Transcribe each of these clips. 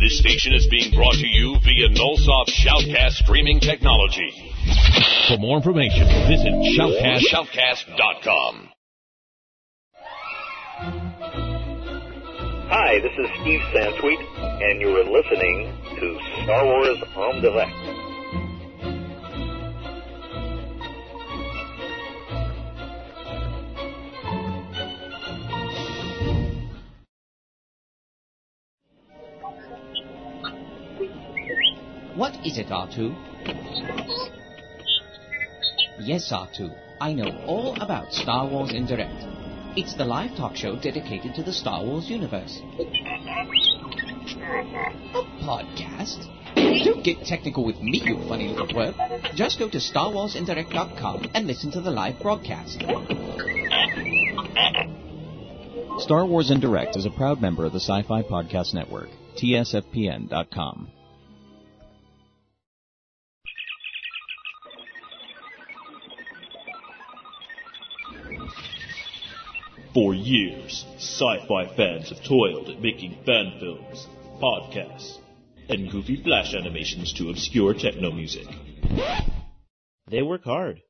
This station is being brought to you via Nullsoft Shoutcast streaming technology. For more information, visit shoutcast, shoutcast.com. Hi, this is Steve Sansweet, and you are listening to Star Wars en Direct. What is it, R2? Yes, R2. I know all about Star Wars in Direct. It's the live talk show dedicated to the Star Wars universe. A podcast? Don't get technical with me, you funny little twerp. Just go to StarWarsIndirect.com and listen to the live broadcast. Star Wars in Direct is a proud member of the Sci Fi Podcast Network, TSFPN.com. For years, sci-fi fans have toiled at making fan films, podcasts, and goofy flash animations to obscure techno music. They work hard.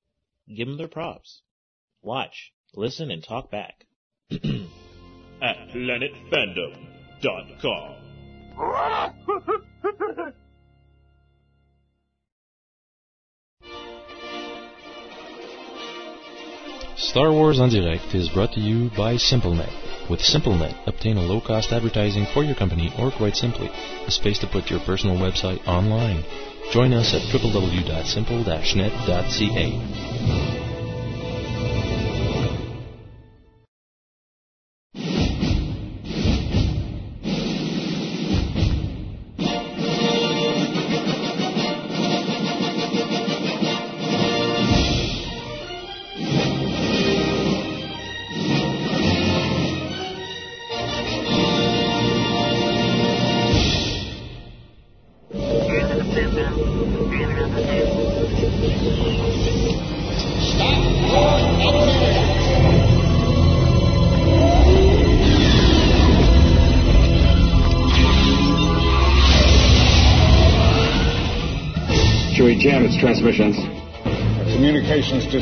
Give them their props. Watch, listen, and talk back. at planetfandom.com. Star Wars en Direct is brought to you by SimpleNet. With SimpleNet, obtain a low-cost advertising for your company or quite simply, a space to put your personal website online. Join us at www.simple-net.ca.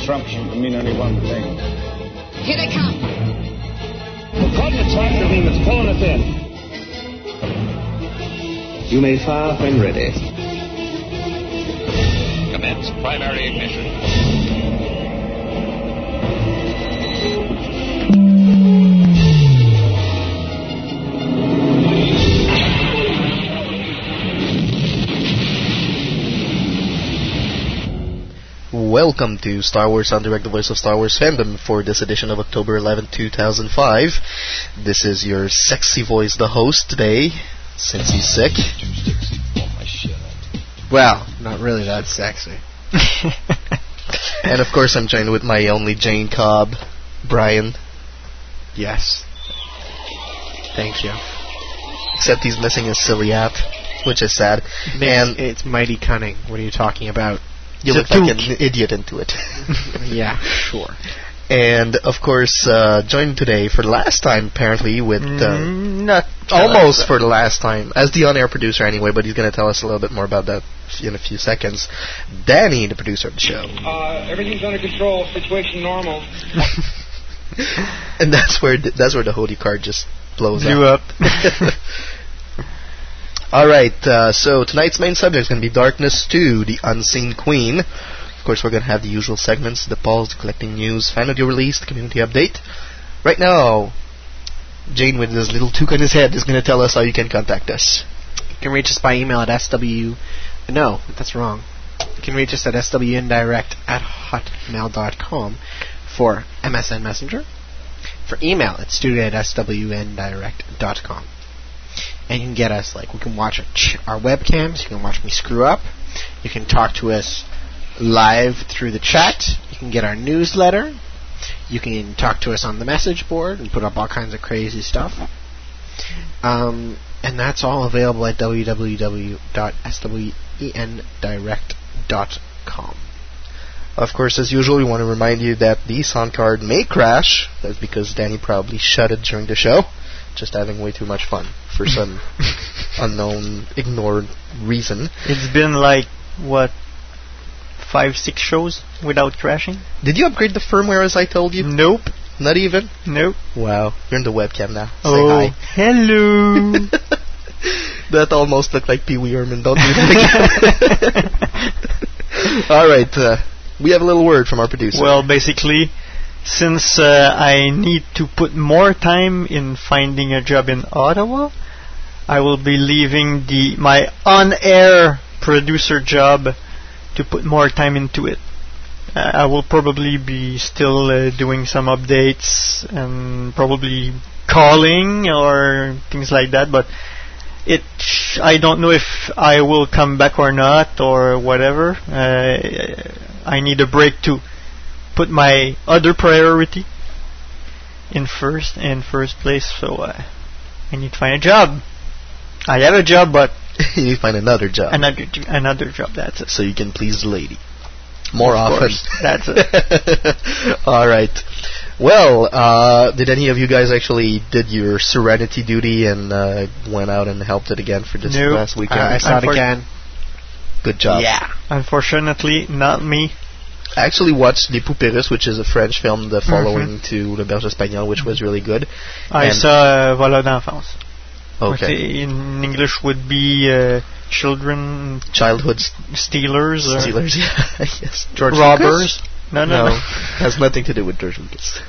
disruption can mean only one thing. Here they come. The coordinates right beam that's pulling us in. You may fire when ready. Commence primary ignition. Welcome to Star Wars en Direct, the voice of Star Wars fandom for this edition of October 11, 2005. This is your sexy voice, the host today, since he's sick. Well, not really that sexy. and of course, I'm joined with my only Jayne Cobb, Brian. Yes. Thank you. Except he's missing his silly hat, which is sad. and it's mighty cunning. What are you talking about? You look like an idiot into it. yeah, sure. And of course, uh, joined today for the last time, apparently, with uh, mm, not almost for the last time as the on-air producer, anyway. But he's going to tell us a little bit more about that in a few seconds. Danny, the producer of the show. Uh, everything's under control. Situation normal. and that's where th- that's where the holy card just blows Blew up. All right, uh, so tonight's main subject is going to be Dark Nest 2, The Unseen Queen. Of course, we're going to have the usual segments, the polls, the collecting news, fan audio release, the community update. Right now, Jayne with his little toque on his head is going to tell us how you can contact us. You can reach us by email at sw... No, that's wrong. You can reach us at swindirect at hotmail.com for MSN Messenger. For email, it's studio at swindirect.com. And you can get us, like, we can watch our webcams, you can watch me screw up, you can talk to us live through the chat, you can get our newsletter, you can talk to us on the message board and put up all kinds of crazy stuff. Um, and that's all available at www.swendirect.com. Of course, as usual, we want to remind you that the sound card may crash. That's because Danny probably shut it during the show. Just having way too much fun for some unknown, ignored reason. It's been like what five, six shows without crashing. Did you upgrade the firmware as I told you? Nope. Not even? Nope. Wow. You're in the webcam now. Say oh, hi. hello. that almost looked like Pee Wee Herman. Don't do that again. All right. Uh, we have a little word from our producer. Well, basically, since uh, I need to put more time in finding a job in Ottawa, I will be leaving the my on-air producer job to put more time into it. Uh, I will probably be still uh, doing some updates and probably calling or things like that, but it I don't know if I will come back or not or whatever. Uh, I need a break to put my other priority in first in first place. So uh, I need to find a job. I have a job, but you need to find another job. Another another job. That's it. So you can please the lady more of often. Course, that's it. All right. Well, uh, did any of you guys actually did your Serenity duty and uh, went out and helped it again for this nope. last weekend? I, I saw it again. Good job. Yeah. Unfortunately, not me. I actually watched Les Poupées which is a French film, the following mm-hmm. to Le Berger Espagnol, which was really good. I and saw uh, Voleurs d'enfance. Okay. In English would be uh, children, childhood stealers, stealers. Yeah, yes. George robbers. Lucas? No, no, no, no. has nothing to do with George Lucas.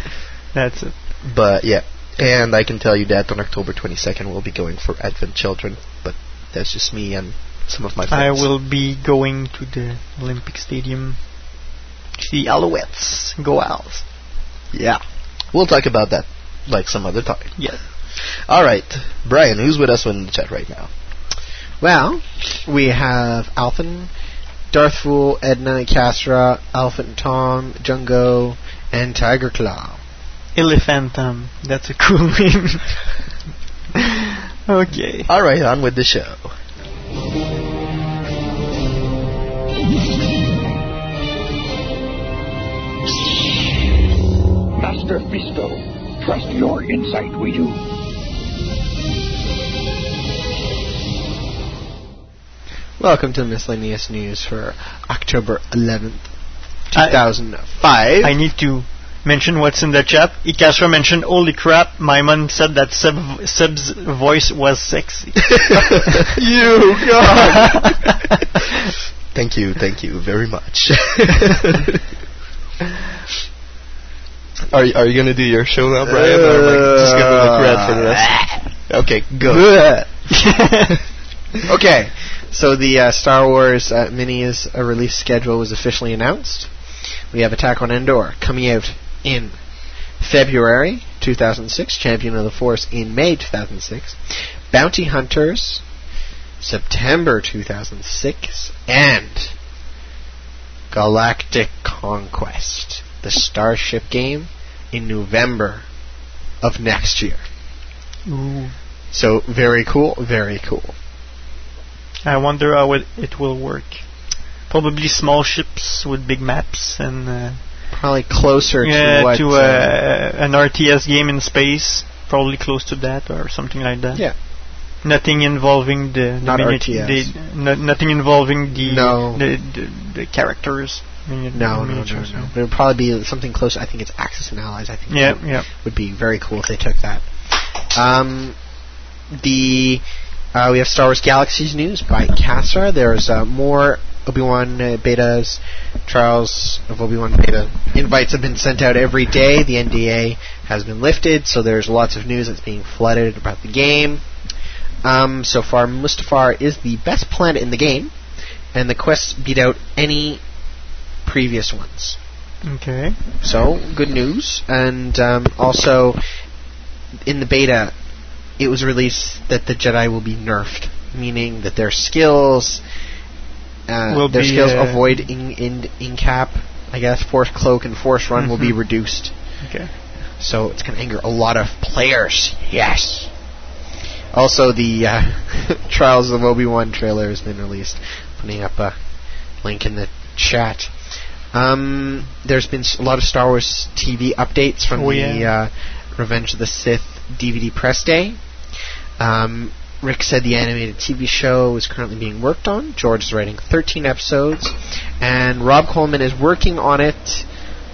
That's it. But yeah, and I can tell you that on October 22nd we'll be going for Advent Children, but that's just me and some of my friends. I will be going to the Olympic Stadium to see Alouettes go Owls. Yeah, we'll talk about that like some other time. Yeah. All right, Brian, who's with us in the chat right now? Well, we have Alphen, Darth Fool, Edna, Castra, Alpha and Tom, Jungo, and Tiger Claw. Elephantum. That's a cool name. okay. All right, on with the show. Master Fisto, trust your insight, we do. Welcome to the miscellaneous news for October 11th, 2005. I, I need to mention what's in the chat. Ikasra mentioned, holy crap, Maimon said that Seb, Seb's voice was sexy. you God! thank you, thank you very much. Are, you, are you going to do your show now, Brian? Uh, or just to look red for the rest? Okay, go. okay. So the uh, Star Wars uh, Minis uh, release schedule was officially announced. We have Attack on Endor coming out in February 2006, Champion of the Force in May 2006, Bounty Hunters September 2006, and Galactic Conquest, the Starship game, in November of next year. Ooh. So very cool, very cool. I wonder how it, it will work. Probably small ships with big maps and uh, probably closer yeah, to what to uh, an RTS game in space. Probably close to that or something like that. Yeah. Nothing involving the, the Not RTS. The, no, nothing involving the no. the, the, the characters. No, no, no, no, no. It would probably be something close. I think it's Axis and Allies. I think. Yeah, would, yeah. Would be very cool if they took that. Um, the uh, we have Star Wars Galaxies news by Casra. There's uh, more Obi-Wan uh, betas, trials of Obi-Wan beta invites have been sent out every day. The NDA has been lifted, so there's lots of news that's being flooded about the game. Um, so far, Mustafar is the best planet in the game, and the quests beat out any previous ones. Okay. So good news, and um, also in the beta, it was released that the Jedi will be nerfed, meaning that their skills, uh, their skills uh, avoid in, in in cap, I guess, force cloak and force run will be Mhm. reduced. Okay. So it's going to anger a lot of players. Yes. Also, the uh, Trials of Obi Wan trailer has been released. Putting up a link in the chat. Um, there's been a lot of Star Wars TV updates from Oh, the yeah. uh, Revenge of the Sith DVD press day. Um, Rick said the animated TV show is currently being worked on. George is writing 13 episodes, and Rob Coleman is working on it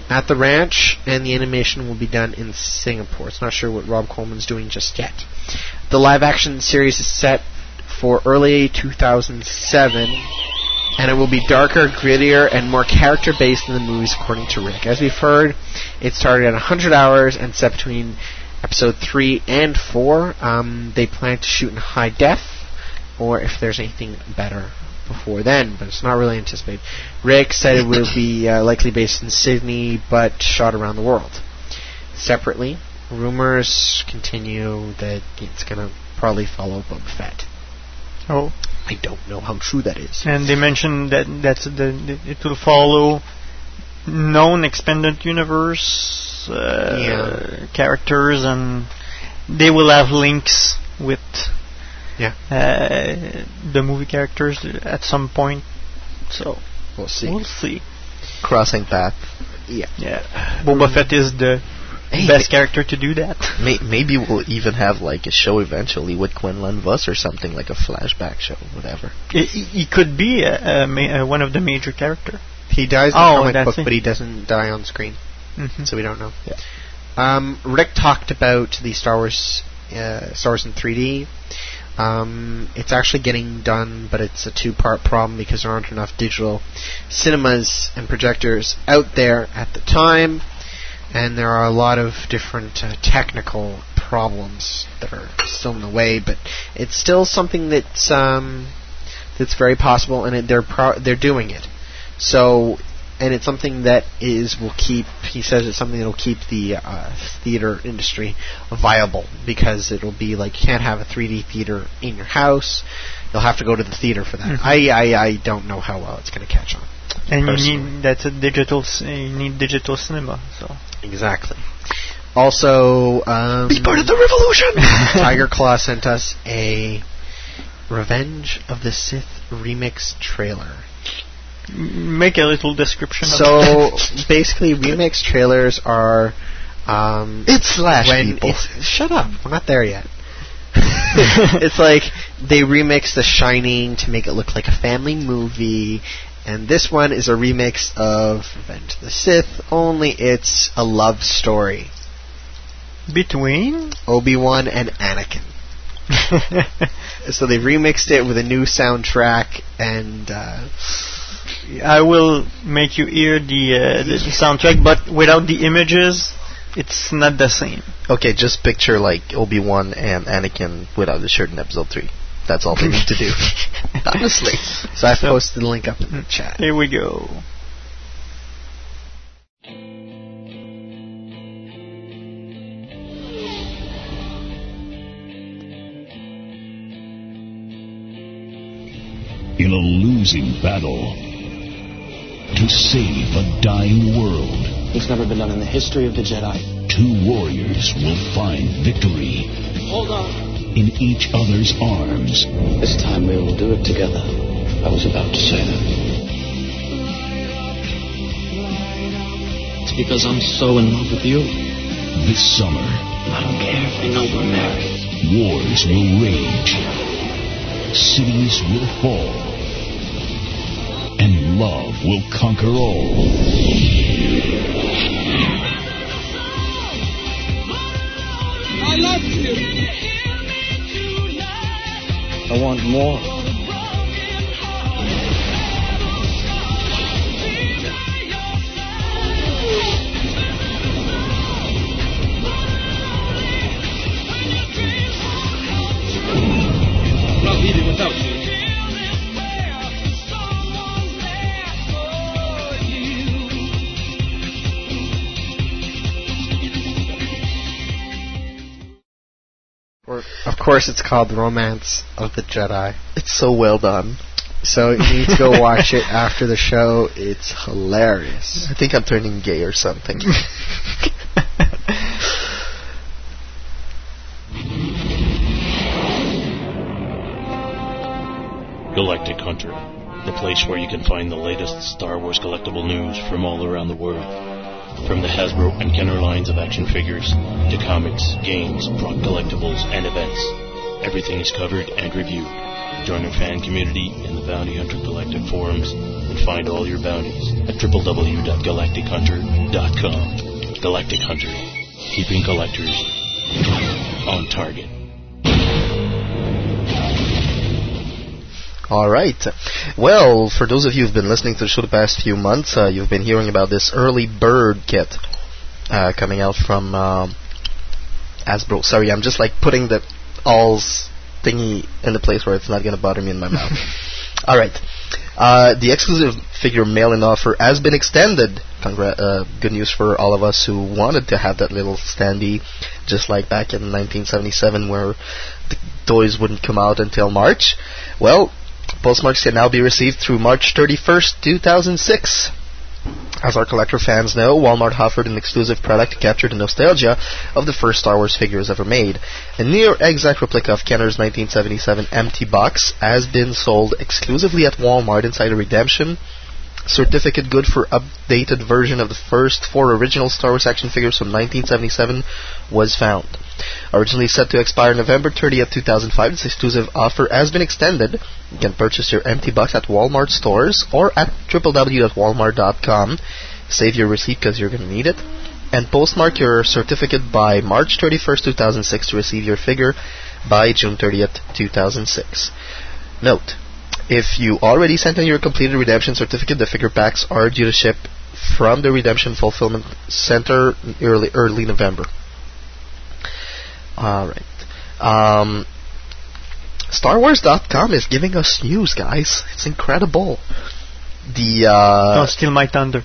at the ranch, and the animation will be done in Singapore. It's not sure what Rob Coleman's doing just yet. The live action series is set for early 2007, and it will be darker, grittier, and more character based than the movies, according to Rick. As we've heard, it started at 100 hours and set between episode 3 and 4. Um, they plan to shoot in high def, or if there's anything better before then, but it's not really anticipated. Rick said it will be uh, likely based in Sydney, but shot around the world. Separately, rumors continue that it's going to probably follow Boba Fett. Oh. I don't know how true that is. And they mentioned that that's the, it will follow known expanded universe uh, Yeah. characters, and they will have links with Yeah. uh, the movie characters at some point. So We'll see. we'll see. Crossing path. Yeah. Yeah, Boba Fett is the Hey, best character to do that. May- maybe we'll even have like a show eventually with Quinlan Vos or something like a flashback show, whatever. He, he could be a, a ma- uh, one of the major character. He dies in Oh, the comic book, it. but he doesn't die on screen, Mhm. so we don't know. Yeah. Um, Rick talked about the Star Wars, uh, Star Wars in 3D. Um, it's actually getting done, but it's a two-part problem because there aren't enough digital cinemas and projectors out there at the time, and there are a lot of different uh, technical problems that are still in the way. But it's still something that's um, that's very possible, and it, they're pro- they're doing it. So, and it's something that is will keep. He says it's something that will keep the uh, theater industry viable because it'll be like you can't have a 3D theater in your house. You'll have to go to the theater for that. Mhm. I, I I don't know how well it's going to catch on. And you need that's a digital. You need digital cinema. So Exactly. Also, um, Be part of the revolution! Tiger Claw sent us a Revenge of the Sith remix trailer. Make a little description. So it. basically, remix trailers are. Um, It's Slash, when people. it's- shut up. We're not there yet. it's like they remix The Shining to make it look like a family movie, and this one is a remix of Revenge of the Sith. Only it's a love story. between. Obi Wan and Anakin. So they remixed it with a new soundtrack, and uh, I will make you hear the, uh, the soundtrack, but without the images, it's not the same. Okay, just picture like Obi Wan and Anakin without the shirt in Episode Three. That's all they need to do. Honestly. so i've posted the link up in the chat. Here we go. In a losing battle to save a dying world, It's never been done in the history of the Jedi. two warriors will find victory Hold on. In each other's arms. This time we will do it together. I was about to say that. It's because I'm so in love with you. This summer, I don't care if they know we're married. wars will rage, cities will fall, and love will conquer all. I want more. Course, it's called Romance of the Jedi. It's so well done. So you need to go watch it after the show. It's hilarious. I think I'm turning gay or something. Galactic Hunter, the place where you can find the latest Star Wars collectible news from all around the world. From the Hasbro and Kenner lines of action figures to comics, games, collectibles, and events, everything is covered and reviewed. Join our fan community in the Bounty Hunter Collective forums and find all your bounties at www.galactichunter.com. Galactic Hunter, keeping collectors on target. All right. Well, for those of you who've been listening to the show the past few months, uh, you've been hearing about this early bird kit uh, coming out from um, Hasbro. Sorry, I'm just like putting the alls thingy in the place where it's not going to bother me in my mouth. All right. Uh, the exclusive figure mail-in offer has been extended. Congra- uh, good news for all of us who wanted to have that little standee, just like back in 1977, where the toys wouldn't come out until March. Well, postmarks can now be received through March 31st, 2006. As our collector fans know, Walmart offered an exclusive product to capture the nostalgia of the first Star Wars figures ever made. A near exact replica of Kenner's 1977 empty box has been sold exclusively at Walmart inside a redemption certificate good for updated version of the first four original Star Wars action figures from 1977 was found. Originally set to expire November 30th, 2005, this exclusive offer has been extended. You can purchase your empty box at Walmart stores or at www.walmart.com. Save your receipt because you're going to need it. And postmark your certificate by March 31st, 2006 to receive your figure by June 30th, 2006. Note, if you already sent in your completed redemption certificate, the figure packs are due to ship from the Redemption Fulfillment Center early early November. All right. Um, StarWars.com is giving us news, guys. It's incredible. The uh, Don't steal my thunder.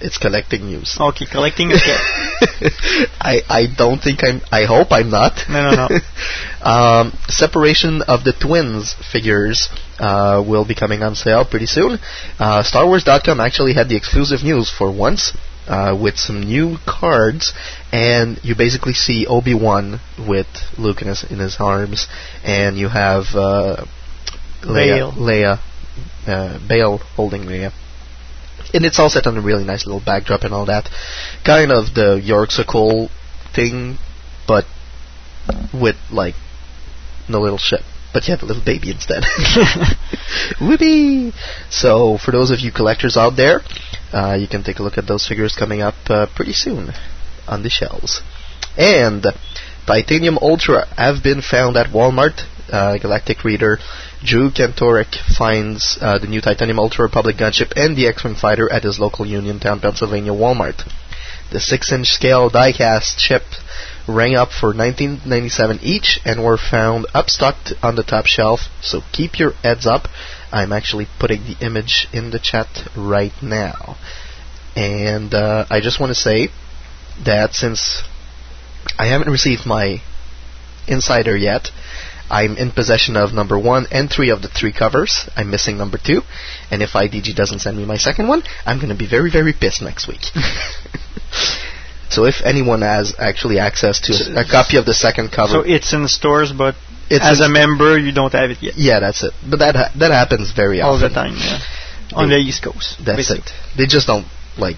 it's collecting news. Okay, collecting okay. I I don't think I'm. I hope I'm not. No, no, no. um, separation of the twins figures uh, will be coming on sale pretty soon. Uh, StarWars.com actually had the exclusive news for once. Uh, with some new cards, and you basically see Obi Wan with Luke in his in his arms, and you have uh, Leia. Leia, uh, Bail holding Leia and it's all set on a really nice little backdrop and all that. Kind of the Yorksicle thing, but with like no little ship. But you have a little baby instead. Whoopee! So for those of you collectors out there, uh, you can take a look at those figures coming up uh, pretty soon on the shelves. And Titanium Ultra have been found at Walmart. Uh, Galactic reader Drew Kantorek finds uh, the new Titanium Ultra Republic gunship and the X-Wing fighter at his local Uniontown, Pennsylvania Walmart. The 6-inch scale die-cast ship rang up for 1997 each and were found upstocked on the top shelf. So keep your heads up. I'm actually putting the image in the chat right now. And uh, I just want to say that since I haven't received my insider yet, I'm in possession of number one and three of the three covers. I'm missing number two, and if IDG doesn't send me my second one, I'm going to be very, very pissed next week. so if anyone has actually access to a, a copy of the second cover, So it's in stores, but It's as a member, you don't have it yet. yeah, that's it. But that ha- that happens very All often All the time, yeah. On the East Coast. That's basically. it. They just don't like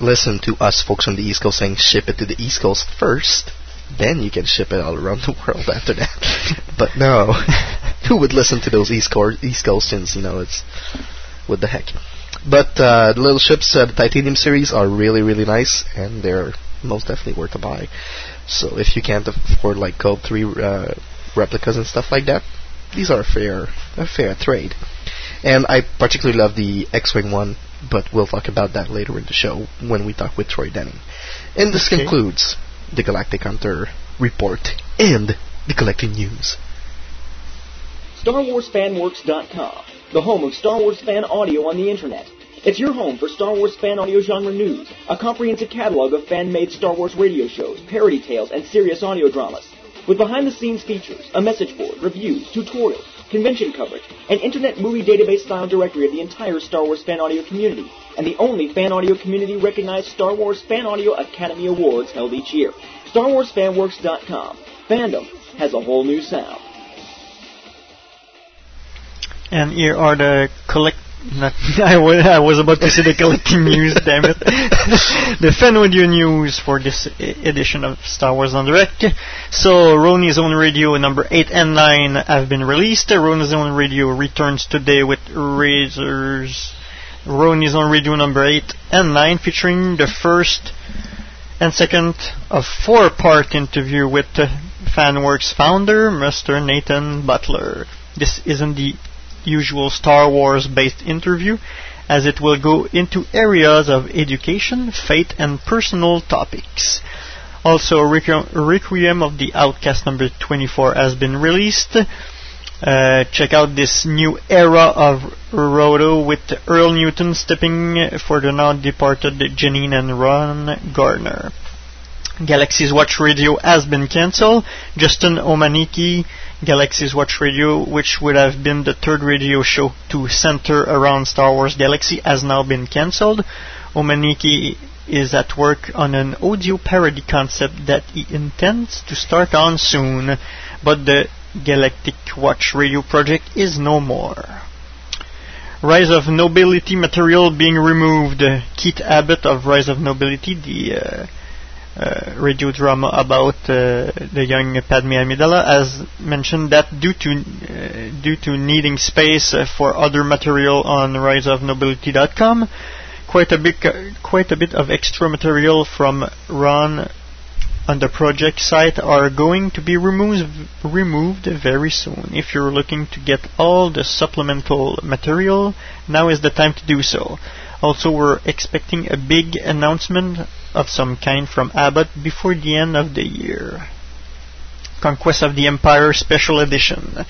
listen to us folks on the East Coast saying ship it to the East Coast first. Then you can ship it all around the world after that. but no, who would listen to those East Coast East Coasters? You know, it's what the heck. But uh, the little ships, uh, the Titanium series, are really really nice, and they're most definitely worth a buy. So if you can't afford like Code Three uh, replicas and stuff like that, these are a fair a fair trade. And I particularly love the X-Wing one, but we'll talk about that later in the show when we talk with Troy Denning. And this Okay. concludes the Galactic Hunter report and the collecting news. StarWarsFanWorks.com, the home of Star Wars fan audio on the internet. It's your home for Star Wars fan audio genre news, a comprehensive catalog of fan-made Star Wars radio shows, parody tales, and serious audio dramas. With behind-the-scenes features, a message board, reviews, tutorials, convention coverage, an internet movie database style directory of the entire Star Wars fan audio community, and the only fan audio community recognized Star Wars Fan Audio Academy Awards held each year. StarWarsFanWorks.com. Fandom has a whole new sound. And here are the collect I was, I was about to say the collecting news, damn it. the fan audio news for this edition of Star Wars en Direct. So, Roni's Own Radio number 8 and 9 have been released. Roni's Own Radio returns today with Razors. Roni's Own Radio number 8 and 9 featuring the first and second of four-part interview with uh, FanWorks founder, Mr. Nathan Butler. This isn't the usual Star Wars based interview, as it will go into areas of education, faith, and personal topics. Also, Requiem of the Outcast number 24 has been released. Uh, check out this new era of Roto with Earl Newton stepping for the now departed Janine and Ron Gardner. Galaxy's Watch Radio has been cancelled. Justin Omaniki, Galaxy's Watch Radio, which would have been the third radio show to center around Star Wars Galaxy, has now been cancelled. Omaniki is at work on an audio parody concept that he intends to start on soon, but the Galactic Watch Radio project is no more. Rise of Nobility material being removed. Keith Abbott of Rise of Nobility, the uh, uh, radio drama about uh, the young Padme Amidala, has mentioned that due to uh, due to needing space uh, for other material on riseofnobility.com, quite a bit quite a bit of extra material from Ron on the project site are going to be removed removed very soon. If you're looking to get all the supplemental material, now is the time to do so. Also, we're expecting a big announcement of some kind from Abbott before the end of the year. Conquest of the Empire Special Edition.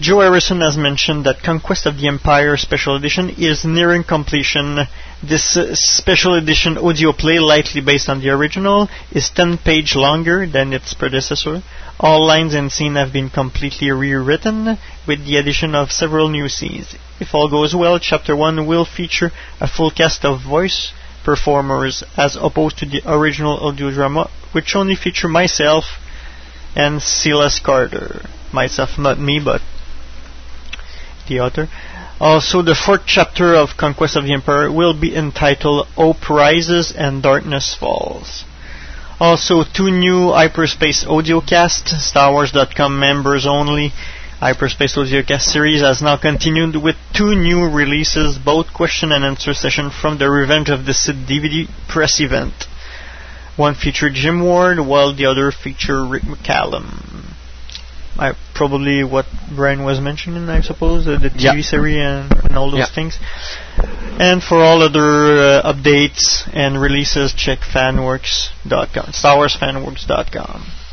Joe Harrison has mentioned that Conquest of the Empire Special Edition is nearing completion. This uh, special edition audio play, lightly based on the original, is 10 pages longer than its predecessor. All lines and scenes have been completely rewritten, with the addition of several new scenes. If all goes well, Chapter 1 will feature a full cast of voice performers as opposed to the original audio drama, which only featured myself and Silas Carter. Myself, not me, but the author. Also, the fourth chapter of Conquest of the Empire will be entitled Hope Rises and Darkness Falls. Also, two new Hyperspace Audiocast, StarWars.com members only. Hyperspace Audiocast series has now continued with two new releases, both question and answer session from the Revenge of the Sith DVD press event. One featured Jim Ward, while the other featured Rick McCallum. I, probably what Brian was mentioning, I suppose, uh, the TV yeah. series and, and, all those yeah. things. And for all other uh, updates and releases, check fanworks.com, StarWarsFanworks.com. and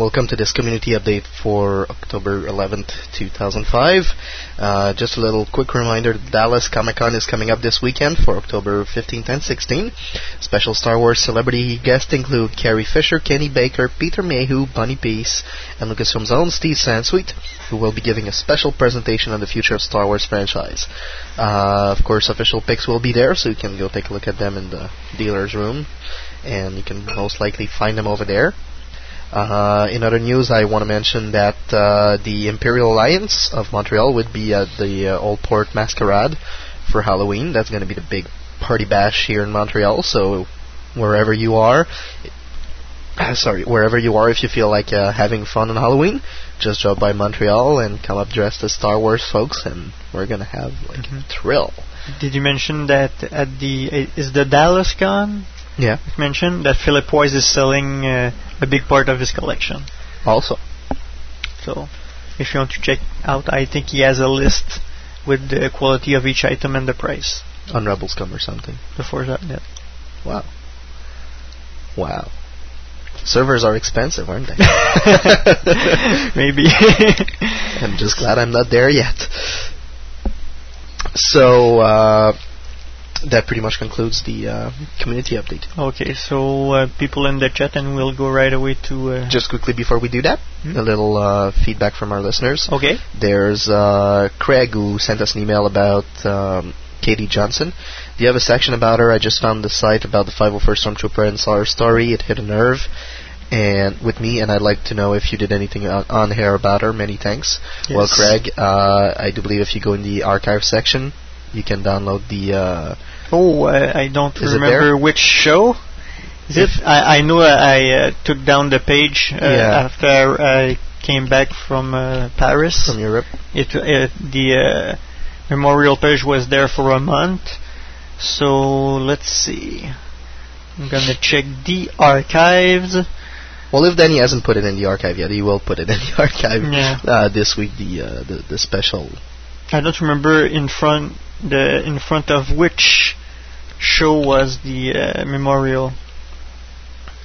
welcome to this community update for October 11th, 2005. Uh, just a little quick reminder, Dallas Comic Con is coming up this weekend for October 15th and 16th. Special Star Wars celebrity guests include Carrie Fisher, Kenny Baker, Peter Mayhew, Bunny Peace, and Lucasfilm's own Steve Sansweet, who will be giving a special presentation on the future of Star Wars franchise. Uh, of course, official pics will be there, so you can go take a look at them in the dealer's room, and you can most likely find them over there. Uh, in other news, I want to mention that uh, the Imperial Alliance of Montreal would be at the uh, Old Port Masquerade for Halloween. That's going to be the big party bash here in Montreal. So wherever you are, sorry, wherever you are, if you feel like uh, having fun on Halloween, just drop by Montreal and come up dressed as Star Wars folks, and we're gonna have like mm-hmm. a thrill. Did you mention that at the is the Dallas Con? Yeah. Mentioned that Philip Wise is selling uh, a big part of his collection. Also. So, if you want to check out, I think he has a list with the quality of each item and the price. On Rebelscum or something. Before that, yeah. Wow. Wow. Servers are expensive, aren't they? Maybe. I'm just glad I'm not there yet. So, uh, that pretty much concludes the uh, community update. Okay, so uh, people in the chat, and we'll go right away to. Uh, Just quickly before we do that, Hmm? a little uh, feedback from our listeners. Okay. There's uh, Craig who sent us an email about um, Katie Johnson. Do you have a section about her? I just found the site about the 501st Stormtrooper and saw her story. It hit a nerve. And with me, and I'd like to know if you did anything on, on here about her. Many thanks. Well, Craig, uh, I do believe if you go in the archive section, you can download the. Uh, Oh, uh, I don't remember which show. Is it? I, I know I uh, took down the page uh, Yeah. after I came back from uh, Paris. From Europe. It uh, the uh, memorial page was there for a month. So let's see. I'm gonna check the archives. Well, if Danny hasn't put it in the archive yet, he will put it in the archive Yeah. uh, this week. The, uh, the the special. I don't remember in front the in front of which show was the uh, memorial.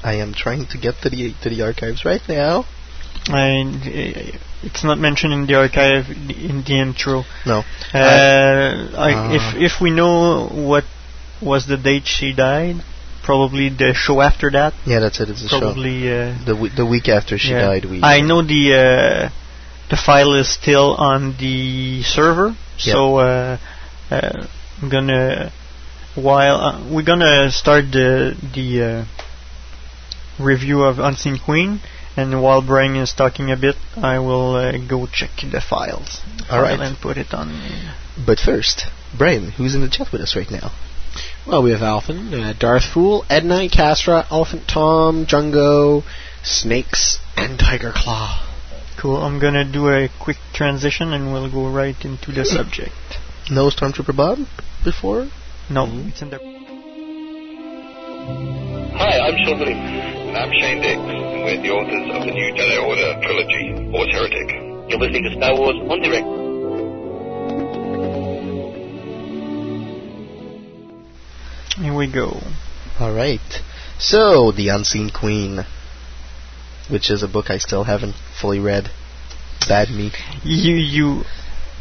I am trying to get to the to the archives right now. I, uh, it's not mentioned in the archive in the intro. No. Uh, I, Uh. if if we know what was the date she died, probably the show after that. Yeah, that's it. It's a show. Probably. Uh, The the week after she yeah. died, we. I know the uh, the file is still on the server, so uh, uh, I'm gonna while uh, we're gonna start the the uh, review of Unseen Queen, and while Brian is talking a bit, I will uh, go check the files. All right. and put it on. But first, Brian, who's in the chat with us right now? Well, we have Alphen, uh, Darth Fool, Ed Knight, Castra, Elephant Tom, Jungo, Snakes, and Tiger Claw. Cool. I'm gonna do a quick transition, and we'll go right into the subject. No Stormtrooper Bob before? No, mm-hmm. it's in the. Hi, I'm Sean Hoodie. And I'm Shane Dix, and we're the authors of the new Jedi Order trilogy, Force Heretic. You're listening to Star Wars en Direct. Here we go. All right. So, The Unseen Queen, which is a book I still haven't fully read. Bad me. You you.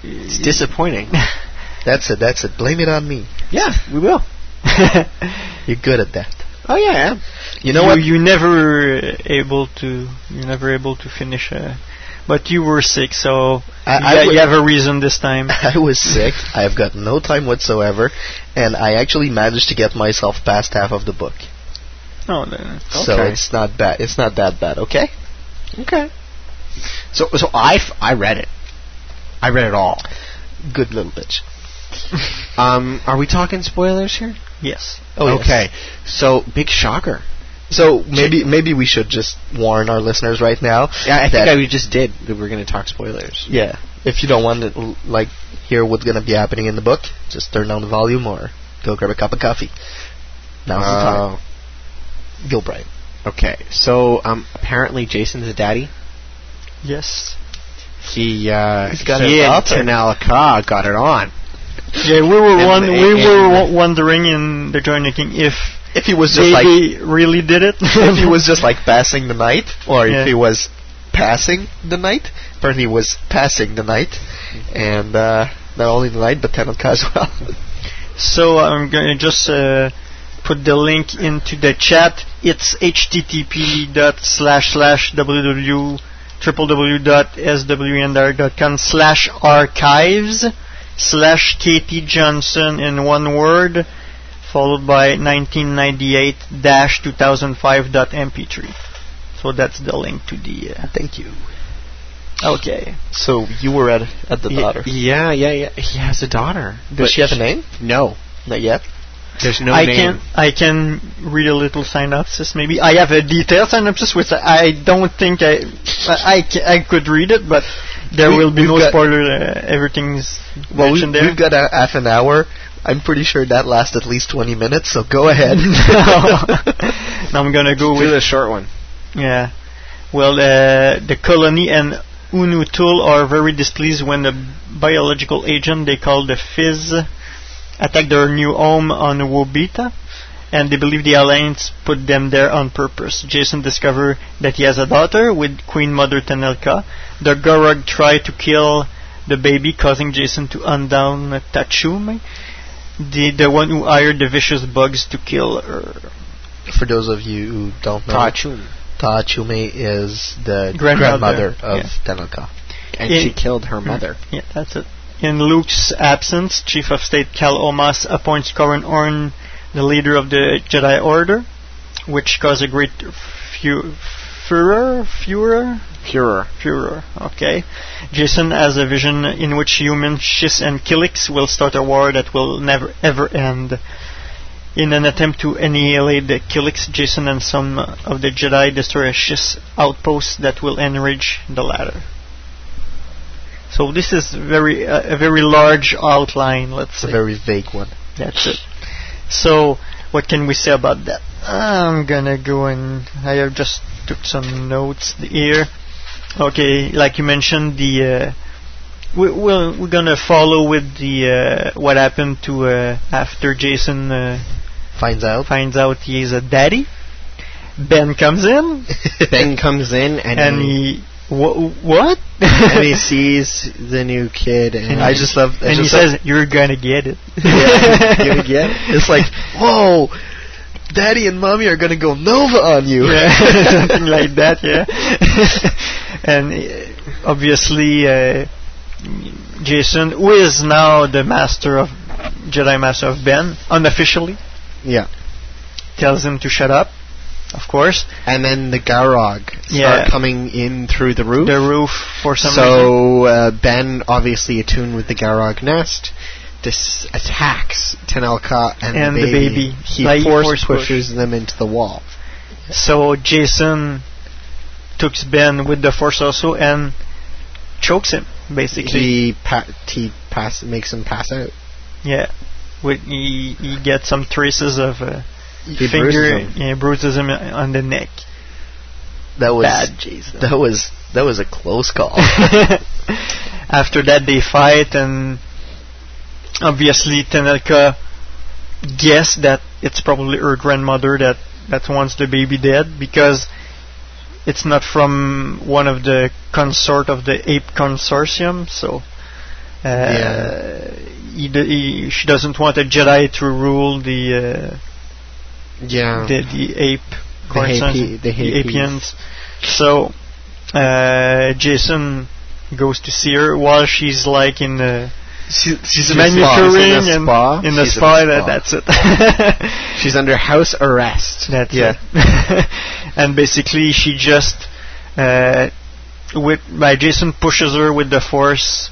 It's disappointing. That's it. That's it. Blame it on me. yeah, we will. You're good at that. Oh yeah, I am. You know you, what? You never able to. You never able to finish. Uh, but you were sick, so I you have a reason this time. I was sick. I've got no time whatsoever, and I actually managed to get myself past half of the book. Oh, then. So it's not bad. It's not that bad. Okay. Okay. So so I f- I read it. I read it all. Good little bitch. Um, are we talking spoilers here? Yes. Oh, yes. okay. So big shocker. So maybe maybe we should just warn our listeners right now. Yeah, I think that- I we just did. that We're going to talk spoilers. Yeah. If you don't want to like hear what's gonna be happening in the book, just turn down the volume or go grab a cup of coffee. Now's the time. Oh, okay. So um, apparently Jacen's a daddy. Yes. He uh, He's got he it and out there. Tenel Ka got it on. Yeah, we were And- one. and- we were and- wondering in the Joiner King if If he was just like really did it. if he was just like passing the night, or Yeah. if he was passing the night. Apparently, he was passing the night, and uh, not only the night, but Tenant as well. So I'm gonna just uh, put the link into the chat. It's http dot slash slash www www.swndr.com slash archives slash Katie Johnson in one word followed by 1998 dash 2005 dot mp3 so that's the link to the uh, Thank you. okay So you were at at the Ye- daughter. Yeah, yeah, yeah. He has a daughter. Does she have a name? No, Not yet. There's no I name. can I can read a little synopsis. Maybe I have a detailed synopsis, which I don't think I I, I, I could read it, but there We- will be we've no spoiler. Uh, everything's Well, we, mentioned there. we've got a, half an hour. I'm pretty sure that lasts at least 20 minutes. So go ahead. now I'm gonna go Do with the short one. yeah. Well, uh, the colony and UnuThul are very displeased when the biological agent they call the Fizz attack their new home on Woteba, and they believe the Alliance put them there on purpose. Jacen discovers that he has a daughter with Queen Mother Tenel Ka. The Gorog try to kill the baby, causing Jacen to undown Ta'a Chume. the the one who hired the vicious bugs to kill her. For those of you who don't know, Ta'a Chume. Tachume is the Grandmother, grandmother, of yeah. Tenel Ka. And In- she killed her mother. Yeah, that's it. In Luke's absence, Chief of State Cal Omas appoints Corin Orn the leader of the Jedi Order, which caused a great fu- furor, furor, Furor. furor. Okay. Jacen has a vision in which humans, Chiss and Killiks will start a war that will never ever end. In an attempt to annihilate the Killiks, Jacen and some of the Jedi destroy a Chiss outpost that will enrage the latter. So this is very uh, a very large outline. Let's say a very vague one. that's it. So what can we say about that? I'm gonna go and I have just took some notes here. Okay, like you mentioned, the uh, we, we'll, we're gonna follow with the uh, what happened to uh, after Jacen uh, Finds out. finds out he's a daddy. Ben comes in Ben comes in and, and he, he wha- what? and he sees the new kid and, I just love. I and he just love- says, "You're gonna get it." Yeah, you gonna get it? It's like, whoa, daddy and mommy are gonna go Nova on you. yeah, something like that, yeah. and uh, obviously, uh, Jacen, who is now the master of Jedi Master of Ben, unofficially, yeah. tells him to shut up. Of course, And then the Gorog start Yeah. coming in through the roof. the roof for some reason. so uh, Ben, obviously attuned with the Gorog nest, attacks Tenel Ka and, And the the baby. baby. He Like, force, force push. pushes them into the wall. So Jacen took Ben with the Force also and chokes him, basically. He pa- he pass makes him pass out. Yeah. With, he, he gets some traces of uh, He finger, bruises him. yeah, bruises him on the neck. That was Bad Jacen. that was that was a close call. After that, they fight, and obviously Tenel Ka guessed that it's probably her grandmother that that wants the baby dead because it's not from one of the consort of the ape consortium. So. Uh, Yeah. he, d- he, she doesn't want a Jedi to rule the uh, Yeah. the, the ape The consortium, Hapi- the Hapes. Hapans. So uh, Jacen goes to see her while she's like in the She, she's in manicure in a and spa. in the She's in spa. that- spa. That's it. She's under house arrest. That's Yeah. it. and basically, she just uh, with by Jacen pushes her with the force,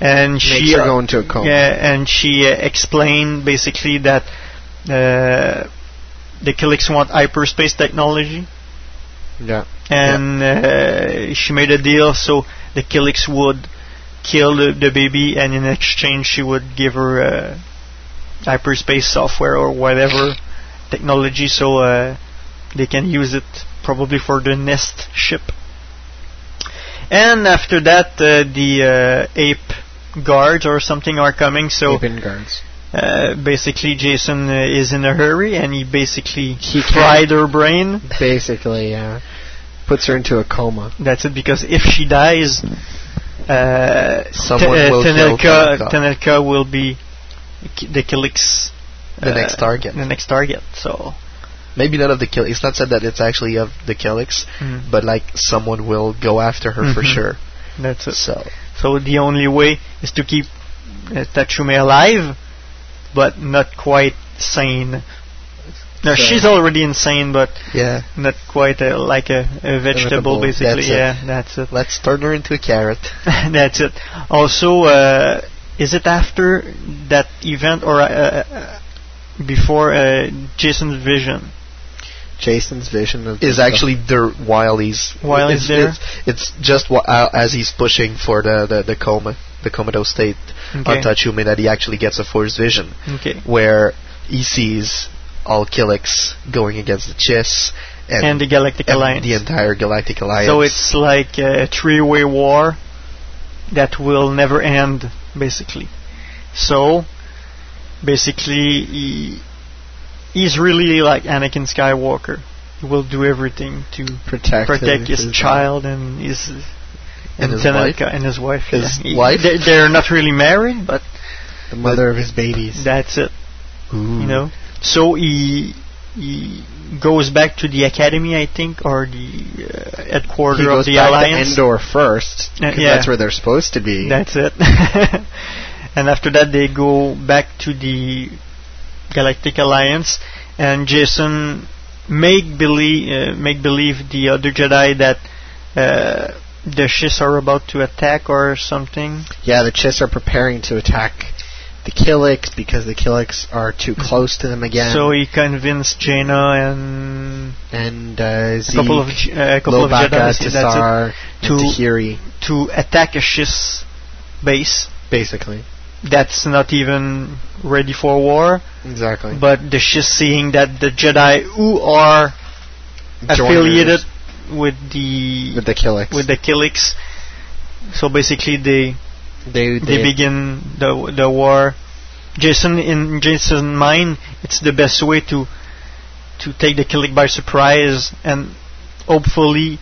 and she Makes her uh, go into a coma. Yeah, and she uh, explained basically that uh, the Killiks want hyperspace technology, Yeah. and uh, she made a deal so the Killiks would kill the, the baby, and in exchange she would give her uh, hyperspace software or whatever technology, so uh, they can use it probably for the Nest ship. And after that, uh, the uh, ape guards or something are coming, so guards. Uh, basically Jacen uh, is in a hurry, and he basically He fried her brain. Basically, yeah. Puts her into a coma. That's it, because if she dies, uh, Someone Te- uh, will Tenel Ka, Tenelka. Tenel Ka will be ki- the Killiks. The uh, next target. The next target. So Maybe not of the kill. It's not said that it's actually of the Killiks, Mm. but like someone will go after her for Mhm. sure. that's it. So So the only way is to keep uh, Ta'a Chume alive, but not quite sane. No, So- she's already insane, but yeah, not quite a, like a, a vegetable, Vegetable, basically. that's it. yeah, that's it. let's turn her into a carrot. That's it. Also, uh, is it after that event or uh, uh, before uh, Jacen's vision? Jacen's vision of Is actually there while he's While it's, he's there? It's, it's just wh- uh, as he's pushing for the the, the coma, the comatose state Okay. on Ta'a Chume that he actually gets a forced vision Okay. where he sees all Killiks going against the Chiss and, And the Galactic and Alliance. the entire Galactic Alliance. So it's like a three-way war that will never end, basically. So, basically, he, he's really like Anakin Skywalker. He will do everything to protect, protect his, his child and his And his wife? and his wife. His yeah. He- wife? They, they're not really married, but the mother of his babies. that's it. You know, so he he goes back to the academy, I think, or the uh, headquarters He of the back alliance. to Endor first. Uh, yeah. That's where they're supposed to be. That's it. and after that, they go back to the Galactic Alliance, and Jacen make believe uh, make believe the other Jedi that uh, the Chiss are about to attack or something. Yeah, the Chiss are preparing to attack the Killiks because the Killiks are too close to them again. So he convinced Jaina and and uh, a couple of uh, a couple of Jedi that's it, Tesar, to Tahiri, to attack a Chiss base. basically. That's not even ready for war. Exactly. But the just seeing that the Jedi who are affiliated with the with the Killiks. with the Killiks, so basically they they they they- begin the the war. Jacen in Jacen's mind, it's the best way to to take the Killik by surprise and hopefully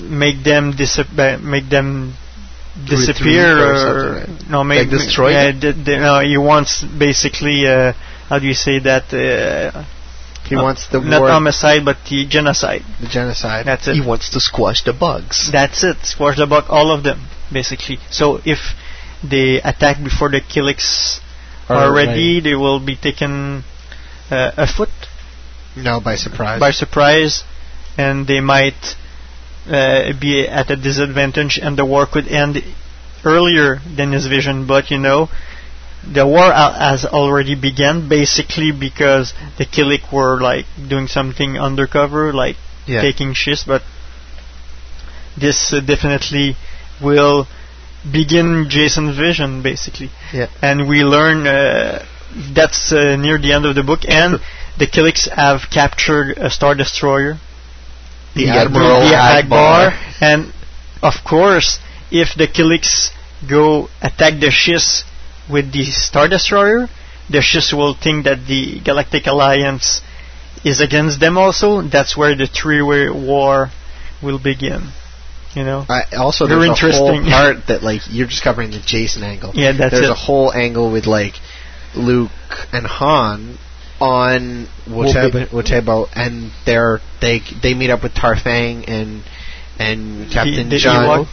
make them disap- make them disappear or or, something. no make Like destroy yeah, them? d- d- no he wants basically uh, how do you say that uh, He uh, wants the not homicide but the genocide the genocide. that's it He wants to squash the bugs. that's it. Squash the bug, all of them, basically. So if they attack before the Killiks are ready, they will be taken uh, afoot No, by surprise. by surprise, and they might uh, be at a disadvantage, and the war could end earlier than his vision. But you know, the war has already begun, basically because the Killik were like doing something undercover, like Yeah. taking shifts, but this uh, definitely will begin Jacen's vision, basically. Yeah. And we learn uh, that's uh, near the end of the book, and the Killiks have captured a Star Destroyer, The Admiral the Ackbar. Ackbar, and of course, if the Killiks go attack the Chiss with the Star Destroyer, the Chiss will think that the Galactic Alliance is against them also. That's where the three-way war will begin. You know. I, also, Very there's a whole interesting. part that like you're just covering the Jacen angle. Yeah, that's There's it. a whole angle with like Luke and Han on Woteba and they're they they meet up with Tarfang and and Captain the Juun.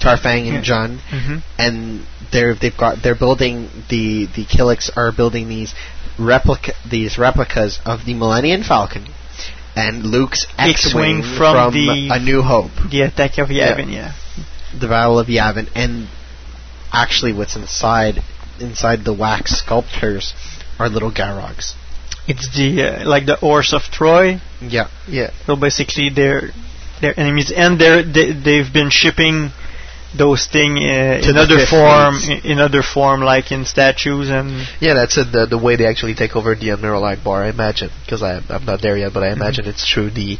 Tarfang and Yeah. Juun, Mhm. and they're they've got they're building the the Killiks are building these replica these replicas of the Millennium Falcon and Luke's X-wing X-wing from the- A New Hope The attack of Yeah. Yavin, yeah. the Battle of Yavin, and actually, what's inside inside the wax sculptures are little Gorogs. It's the uh, like the Horse of Troy. Yeah, yeah. So basically, they're they're enemies, and they're they, they've been shipping those thing uh, in the other form, in, in other form, like in statues and Yeah, that's it. The, the way they actually take over the Admiral Ackbar, I imagine, because I'm not there yet, but I imagine it's through the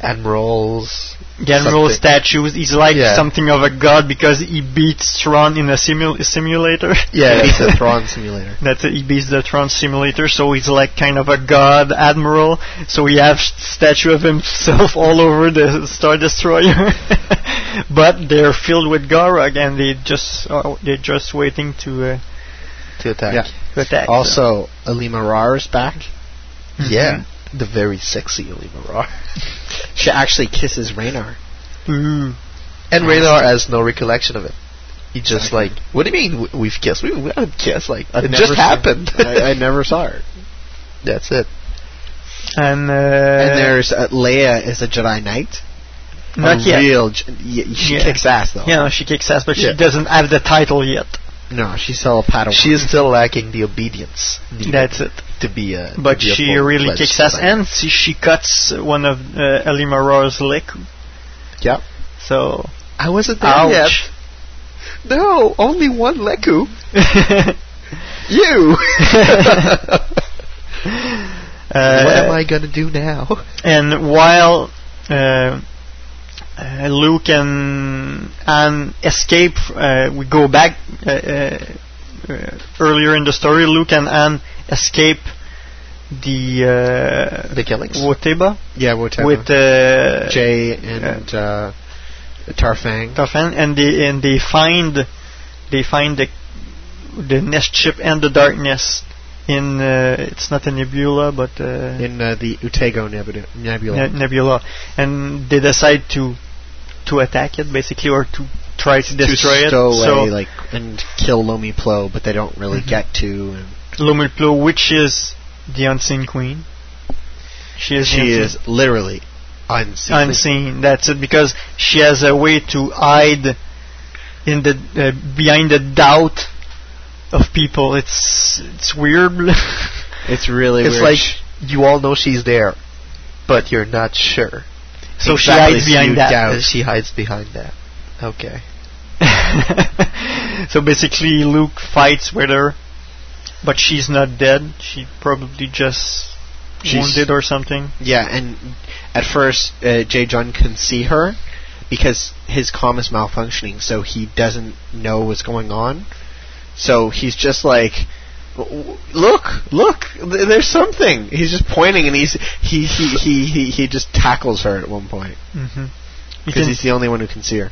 admirals. The admiral something. statues. He's like Yeah. something of a god because he beats Thrawn in a simu- simulator. Yeah, it's that's a it. Thrawn simulator. That's it. He beats the Thrawn simulator, so he's like kind of a god admiral. So we have statue of himself all over the Star Destroyer, but they're filled with Gorog, and they just uh, they're just waiting to uh, to attack. Yeah. to attack. Also, Alema Rar is back. Yeah, the very sexy Alema Rar. She actually kisses Raynar. Ooh. And Raynar has no recollection of it. He just Exactly. like, what do you mean we- we've kissed? We, we haven't kissed. Like I've it just happened. I, I never saw her. That's it. and uh, and there's uh, Leia is a Jedi Knight. not a yet. Real, she Yeah. kicks ass though. Yeah, she kicks ass, but Yeah. she doesn't have the title yet. No, she's still a Padawan. She is still lacking the obedience That's it. to be a. But be she full really kicks ass, and she, she cuts one of uh, Alema Rar's leg. Yep. So I wasn't there ouch. yet. No, only one Leku. You. Uh, what am I gonna do now? And while uh, uh, Luke and Han escape, uh, we go back uh, uh, uh, earlier in the story. Luke and Han escape the uh, The Killiks? Woteba Yeah, whatever. with uh, Jae and uh, Tarfang. Tarfan, and they and they find they find the the nest ship and the darkness in uh, it's not a nebula, but uh, in uh, the Utegetu nebu- Nebula. ne- nebula, and they decide to to attack it basically, or to try to destroy to stow it. away, so like and kill Lomi Plo, but they don't really Mhm. get to. And Lomi Plo, which is the unseen queen. She is she unseen- is literally unseen. unseen. That's it, because she has a way to hide in the uh, behind the doubt of people. It's it's weird. It's really It's weird. like you all know she's there, but you're not sure. So she hides behind that. And she hides behind that. Okay. so basically, Luke fights with her, but she's not dead. She probably just She's- wounded or something. Yeah, and at first, uh, Jae Juun can see her because his comm is malfunctioning, so he doesn't know what's going on. So he's just like, "W- w- "Look, look, there's something." He's just pointing, and he's he he he he, he just tackles her at one point Mm-hmm. because he's the only one who can see her.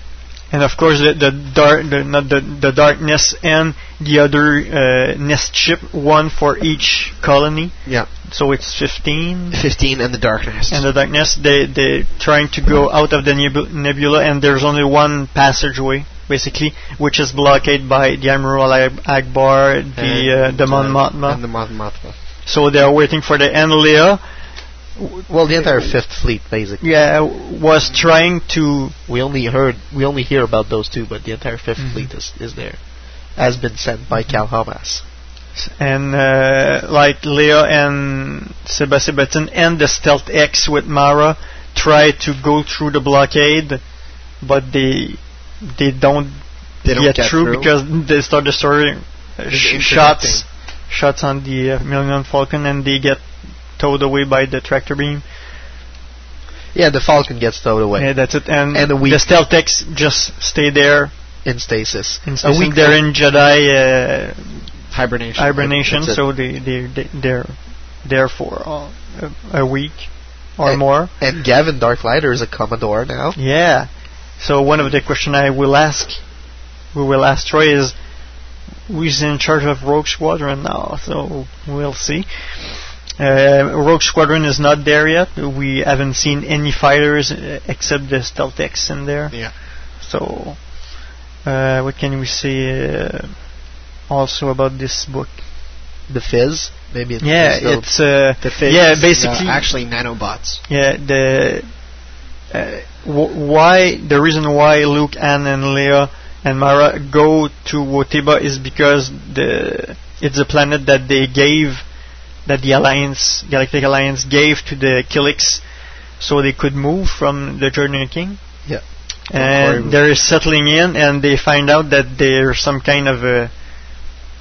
and of course the the dark the not the, the darkness and the other uh, nest ship one for each colony Yeah, so it's 15 fifteen and the darkness. and the darkness they they trying to go out of the nebula and there's only one passageway basically which is blockaded by the Admiral Ag- Ackbar the uh, the Mon and the Mon Mothma. so they're waiting for the Enlea Well, the entire Fifth Fleet, basically. yeah was trying to We only heard, we only hear about those two, but the entire 5th Mhm. Fleet is, is there. Has been sent by Cal Omas. and uh, like Leo and Sebastian and the Stealth X with Mara try to go through the blockade, but they they don't, They don't get, get through, through? because they start destroying uh, It's sh- shots shots on the uh, Millennium Falcon, and they get towed away by the tractor beam. Yeah, the Falcon gets towed away Yeah, that's it. And, And the Stealth X just stay there. in stasis. In a week they're in Jedi uh, Hibernation. hibernation, so they they they they're there for uh, a, a week or And- more. And Gavin Darklighter is a Commodore now. Yeah. So one of the question I will ask, we will ask Troy is, who's in charge of Rogue Squadron now? So we'll see. Uh, Rogue Squadron is not there yet. We haven't seen any fighters uh, except the Stealth X in there. Yeah. So, uh, what can we say uh, also about this book? The Fizz, maybe. It's Yeah, still- it's uh, The Fizz yeah, is, uh, basically actually nanobots. yeah, the uh, w- why the reason why Luke, Han, and Leia and Mara go to Woteba is because the it's a planet that they gave that the Alliance Galactic Alliance gave to the Killiks so they could move from the Joiner King. Yeah. And they're settling in, and they find out that there's some kind of a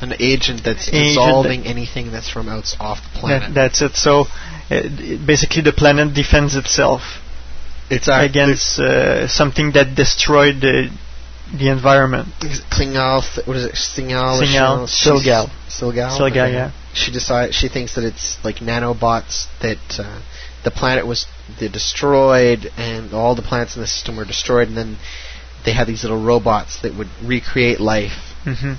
An agent that's Agent dissolving anything that's from out off the planet. that, that's it. So uh, basically, the planet defends itself. It's against uh, something that destroyed the the environment. Klingal, th- what is it? Stingal, Stingal. Cilghal. Cilghal. Cilghal, Okay. yeah. She decides she thinks that it's like nanobots that uh, the planet was destroyed and all the planets in the system were destroyed and then they had these little robots that would recreate life. hmm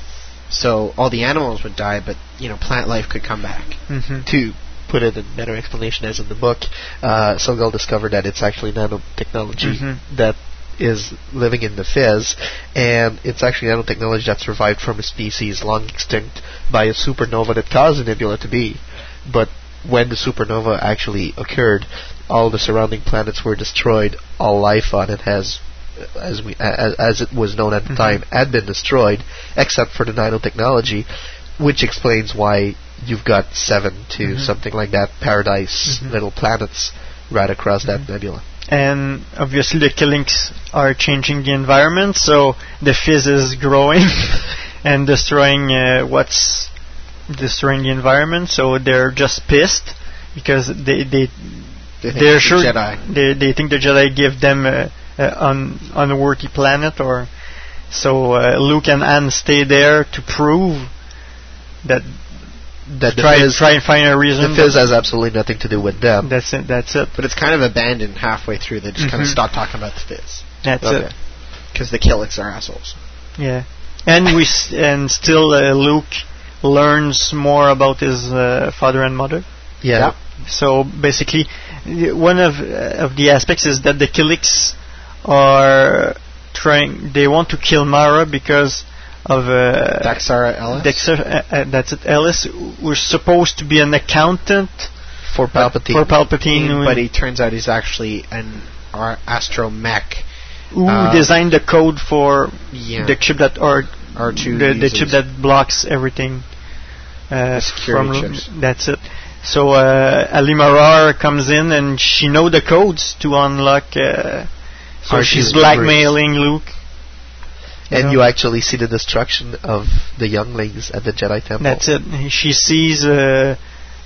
So all the animals would die, but you know plant life could come back. hmm to put it in better explanation as in the book, uh, Cilghal discovered that it's actually nanotechnology Mhm. that is living in the Fizz, and it's actually nanotechnology that survived from a species long extinct by a supernova that caused the nebula to be. But when the supernova actually occurred, all the surrounding planets were destroyed. All life on it has, as we as, as it was known at the Mhm. time, had been destroyed, except for the nanotechnology, which explains why you've got seven to Mhm. something like that paradise Mhm. little planets right across that nebula. And obviously, the killings are changing the environment, so the fizz is growing and destroying uh, what's destroying the environment. So they're just pissed because they they They think they're the sure Jedi. they they think the Jedi give them a, a un, unworthy planet, or so uh, Luke and Han stay there to prove that That the try Fizz, try and find a reason. the Fizz has absolutely nothing to do with them. That's it. That's it. But it's kind of abandoned halfway through. They just kind of stop talking about the Fizz That's Okay. it. because the Killiks are assholes. Yeah, and we s- and still uh, Luke learns more about his uh, father and mother. Yeah. So basically, one of uh, of the aspects is that the Killiks are trying. They want to kill Mara because of uh, Daxara Ellis? Dexter, uh, uh, that's it. Ellis, who's supposed to be an accountant for Palpatine. For Palpatine, who- but he turns out he's actually an ar- astromech. who uh, designed the code for Yeah. the chip that or R2 the, the chip that blocks everything uh, security from chips. that's it so uh, Alema Rar comes in and she know the codes to unlock uh, so R2's she's blackmailing Luke And know? you actually see the destruction of the younglings at the Jedi Temple. That's it. She sees, uh,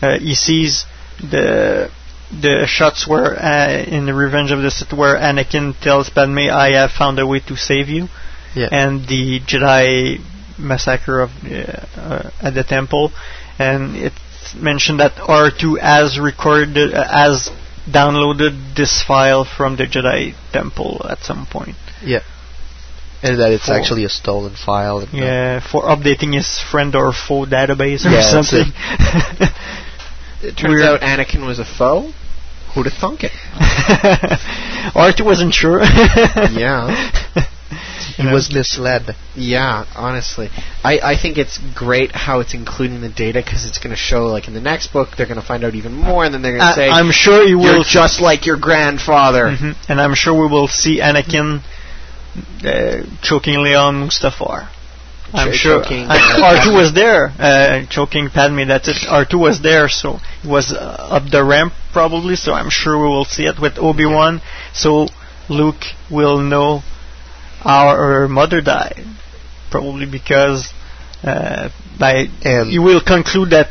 uh, he sees the the shots where uh, in the Revenge of the Sith where Anakin tells Padme, "I have found a way to save you," Yeah. and the Jedi massacre of uh, uh, at the temple, and it's mentioned that R2 has recorded, uh, has downloaded this file from the Jedi temple at some point. Yeah. And that it's For- actually a stolen file. And, uh, Yeah, for updating his friend or foe database or Yeah, that's something. It turns Weird. out Anakin was a foe. Who'd have thunk it? R2 wasn't sure. yeah. He was misled. Yeah, honestly, I, I think it's great how it's including the data because it's going to show like in the next book they're going to find out even more, and then they're going to I- say, I'm sure you "You're will just like your grandfather." Mhm. And I'm sure we will see Anakin uh, choking Leon Mustafar. I'm Ch- sure choking, uh, uh, R2 was there, uh, choking Padme. That's it. R2 was there, so he was uh, up the ramp probably. So I'm sure we will see it with Obi Wan. So Luke will know our, mother died, probably because uh, by And- you will conclude that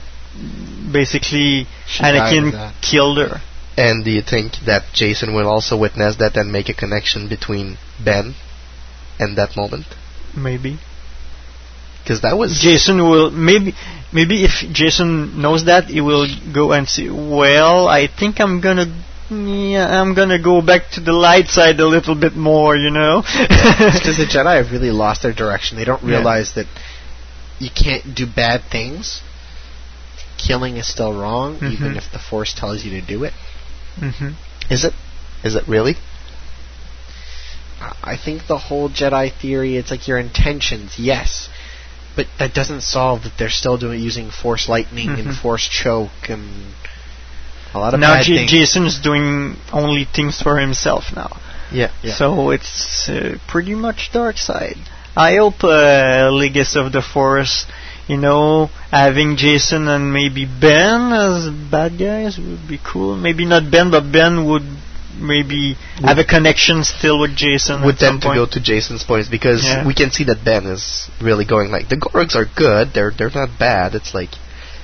basically Anakin that. killed her. And do you think that Jacen will also witness that and make a connection between Ben and that moment? Maybe. Because that was Jacen will maybe maybe if Jacen knows that he will go and say, "Well, I think I'm gonna." Yeah, I'm gonna go back to the light side a little bit more, you know. because the Jedi have really lost their direction. They don't Yeah. realize that you can't do bad things. Killing is still wrong, even Mhm. if the Force tells you to do it. hmm Is it? Is it really? I- think the whole Jedi theory, it's like your intentions, yes, but that doesn't solve that they're still doing using Force lightning and Mhm. Force choke and a lot of Now bad things. Jacen's doing only things for himself now. Yeah. Yeah. So it's uh, pretty much dark side. I hope uh, Legacy of the Force, you know, having Jacen and maybe Ben as bad guys would be cool. Maybe not Ben, but Ben would maybe have a connection still with Jacen. With at them to point. go to Jacen's points because Yeah. we can see that Ben is really going like the Gorgs are good. They're they're not bad. It's like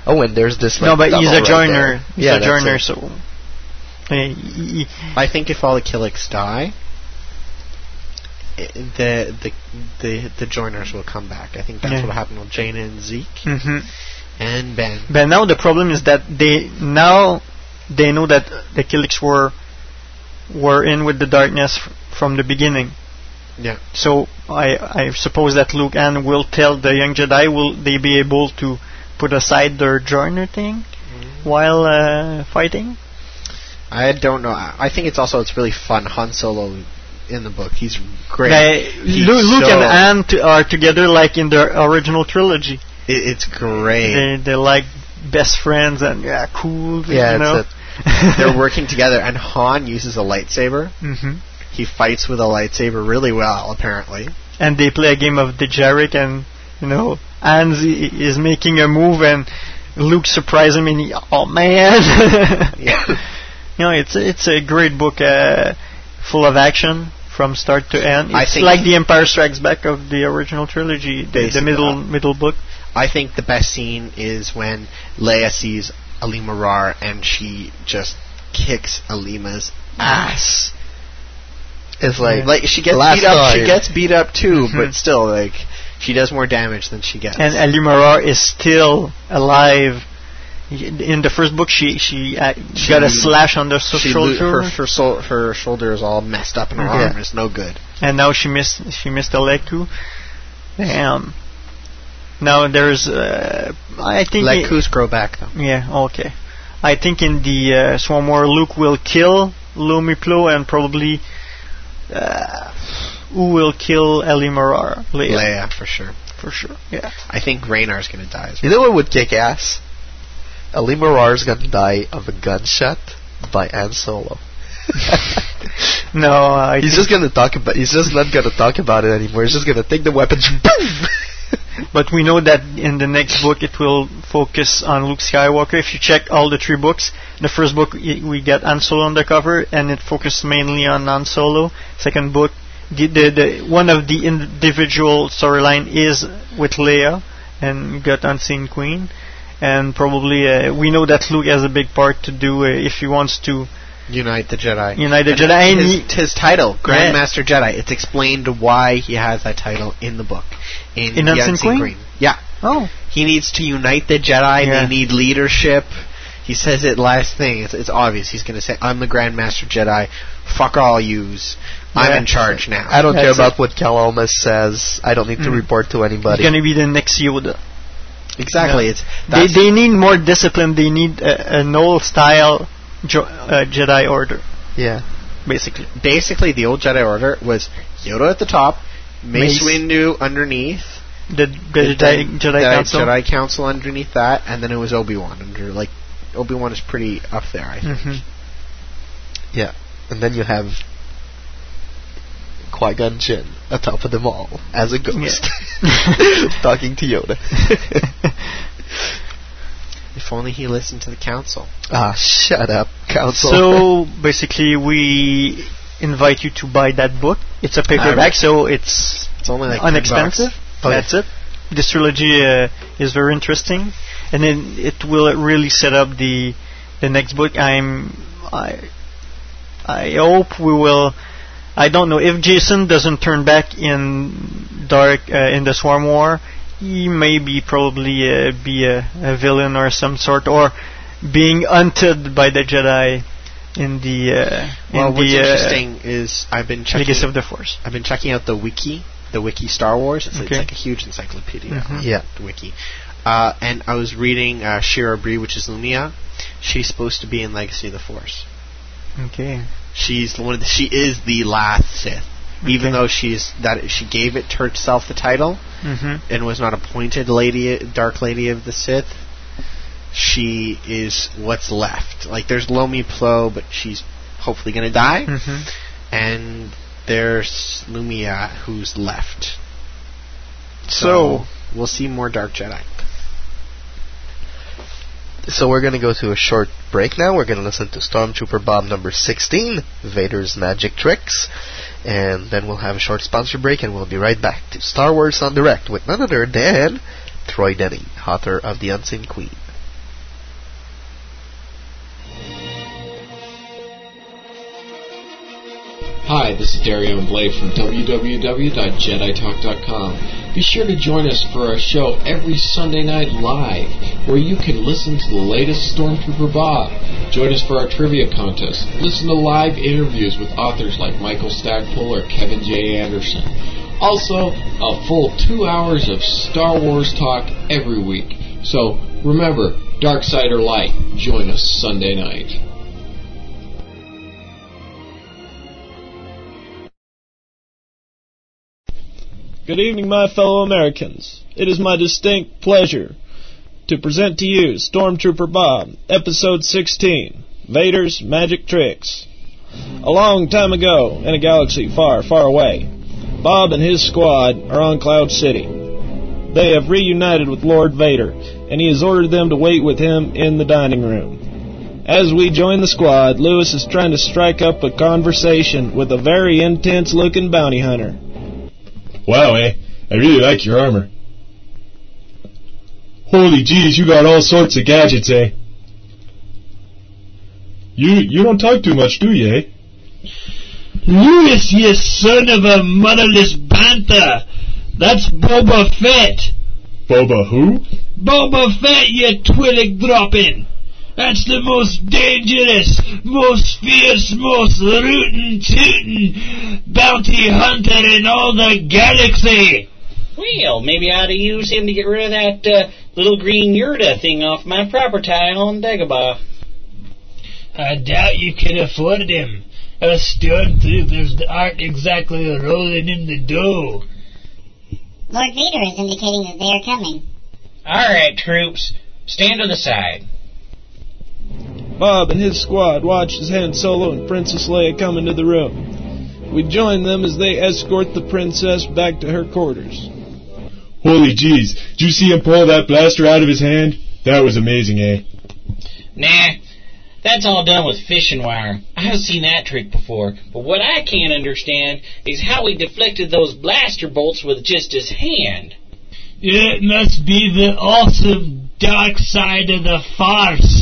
oh, and there's this. Like, no, but he's a right joiner. there. He's yeah, a joiner, it. so. I think if all the Killiks die, the the the the joiners will come back. I think that's Yeah. what happened with Jaina and Zeke Mhm. and Ben. But now the problem is that they now they know that the Killiks were were in with the darkness from the beginning. Yeah. So I I suppose that Luke and will tell the young Jedi will they be able to put aside their joiner thing while uh, fighting? I don't know. I think it's also it's really fun. Han Solo in the book, he's great. They- He's Luke so- and Han t- are together like in the original trilogy. It, it's great. They they're like best friends and yeah, cool. Yeah, you it's know. They're working together, and Han uses a lightsaber. hmm He fights with a lightsaber really well, apparently. and they play a game of the Jarek and you know Hans is making a move and Luke surprises him and he, oh man Yeah. you know it's it's a great book uh, full of action from start to end I it's think- like the Empire Strikes Back of the original trilogy the, the middle middle book I think the best scene is when Leia sees Alema Rar and she just kicks Alema's ass. It's like Like she gets last beat up. She gets beat up too, Mhm. but still, like she does more damage than she gets. and Alema Rar is still alive in the first book she she, uh, She- got a slash on the shoulder her her, sol- her shoulder is all messed up and her Yeah. arm is no good. and now she missed she missed a leg too. Damn. Now there's, uh, I think. Let it- Coos grow back though. Yeah, okay. I think in the uh, Swarm War, Luke will kill Lomi Plo and probably uh, who will kill Ellie Marara? Leia. Leia for sure. For sure. Yeah. I think Raynar's gonna die as You know what would kick ass? Alema Rar's gonna die of a gunshot by Han Solo. No, I he's think- just gonna talk about. He's just not gonna talk about it anymore. He's just gonna take the weapon. But we know that in the next book it will focus on Luke Skywalker. If you check all the three books, the first book we get Han Solo on the cover, and it focuses mainly on Han Solo. Second book, the, the, the one of the individual storyline is with Leia, and got Unseen Queen, and probably uh, we know that Luke has a big part to do uh, if he wants to Unite the Jedi. Unite the Jedi. And His, he- his title, Yeah. Grandmaster Jedi. It's explained why he has that title in the book. In, In the Unseen Unseen Queen? Yeah. Oh. He needs to unite the Jedi. Yeah. They need leadership. He says it last thing. It's, it's obvious. He's going to say, "I'm the Grandmaster Jedi. Fuck all yous. I'm in charge now." I don't care That's about what Cal Omas says. I don't need to Mm. report to He's anybody. gonna be the next Yoda. Exactly. Yeah. It's they they need more discipline. They need a, an old style jo- uh, Jedi Order, yeah. basically. basically the old Jedi Order was Yoda at the top, Mace, Mace. Windu underneath, The, the Jedi, Jedi Council. Jedi Council underneath that, and then it was Obi Wan under like Obi Wan is pretty up there. I think. Mhm. Yeah. And then you have Qui Gon Jinn atop of them all as a ghost, talking to Yoda. If only he listened to the Council. ah, shut up, Council. so basically, we invite you to buy that book. It's a paperback, Alright. so it's It's only like inexpensive. Oh, That's it. This trilogy uh, is very interesting, and then it will really set up the the next book. I'm I I hope we will. I don't know if Jacen doesn't turn back in Dark uh, in the Swarm War. He may be probably uh, be a, a villain or some sort, or being hunted by the Jedi in the uh, Well, in what's the uh, interesting is I've been checking. Legacy of the Force. I've been checking out the wiki, the wiki Star Wars. It's, it's like a huge encyclopedia. Mhm. Yeah. The wiki. Uh, and I was reading uh, Shira Brie, which is Lumia. She's supposed to be in Legacy of the Force. Okay. She's the one. Of the, she is the last Sith. Even though she's that she gave it to herself the title hmm and was not appointed Lady Dark Lady of the Sith, she is what's left. Like there's Lomi Plo, but she's hopefully gonna die, hmm and there's Lumia who's left. So, we'll see more Dark Jedi. So we're going to go to a short break now. We're going to listen to Stormtrooper Bob number 16, Vader's Magic Tricks. And then we'll have a short sponsor break and we'll be right back to Star Wars en Direct with none other than Troy Denning, author of The Unseen Queen. Hi, this is Darion Blade from www.jeditalk.com. Be sure to join us for our show every Sunday night live, where you can listen to the latest Stormtrooper Bob. Join us for our trivia contest. Listen to live interviews with authors like Michael Stackpole or Kevin J. Anderson. Also, a full two hours of Star Wars talk every week. So remember, dark side or light, join us Sunday night. Good evening, my fellow Americans. It is my distinct pleasure to present to you Stormtrooper Bob, Episode 16 Vader's Magic Tricks. A long time ago, in a galaxy far, far away, Bob and his squad are on Cloud City. They have reunited with Lord Vader, and he has ordered them to wait with him in the dining room. As we join the squad, Lewis is trying to strike up a conversation with a very intense looking bounty hunter. Wow, eh? I really like your armor. Holy jeez, you got all sorts of gadgets, eh? You you don't talk too much, do you, eh? Lewis, you son of a motherless bantha! That's Boba Fett! Boba who? Boba Fett, you twillig dropping! That's the most dangerous, most fierce, most rootin' tootin' bounty hunter in all the galaxy! Well, maybe I ought to use him to get rid of that uh, little green Yurda thing off my property on Dagobah. I doubt you can afford him. Us stormtroopers aren't exactly rolling in the dough. Lord Vader is indicating that they are coming. All right, troops, stand to the side. Bob and his squad watched as Han Solo and Princess Leia come into the room. We join them as they escort the princess back to her quarters. Holy jeez, did you see him pull that blaster out of his hand? That was amazing, eh? Nah, that's all done with fishing wire. I've seen that trick before. But what I can't understand is how he deflected those blaster bolts with just his hand. It must be the awesome dark side of the farce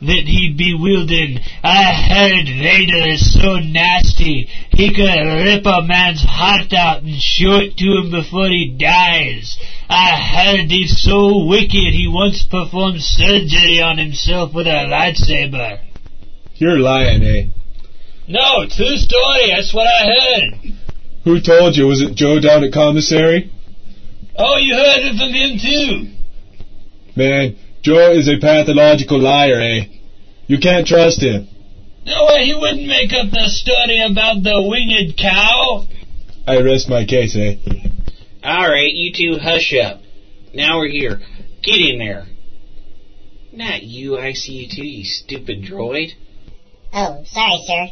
that he'd be wielding. I heard Vader is so nasty he could rip a man's heart out and show it to him before he dies. I heard he's so wicked he once performed surgery on himself with a lightsaber. You're lying, eh? No, true story, that's what I heard. Who told you? Was it Joe down at commissary? Oh, you heard it from him too. Man, Joe is a pathological liar, eh? You can't trust him. No way, he wouldn't make up the story about the winged cow. I rest my case, eh? Alright, you two hush up. Now we're here. Get in there. Not you, I see you too, you stupid droid. Oh, sorry, sir.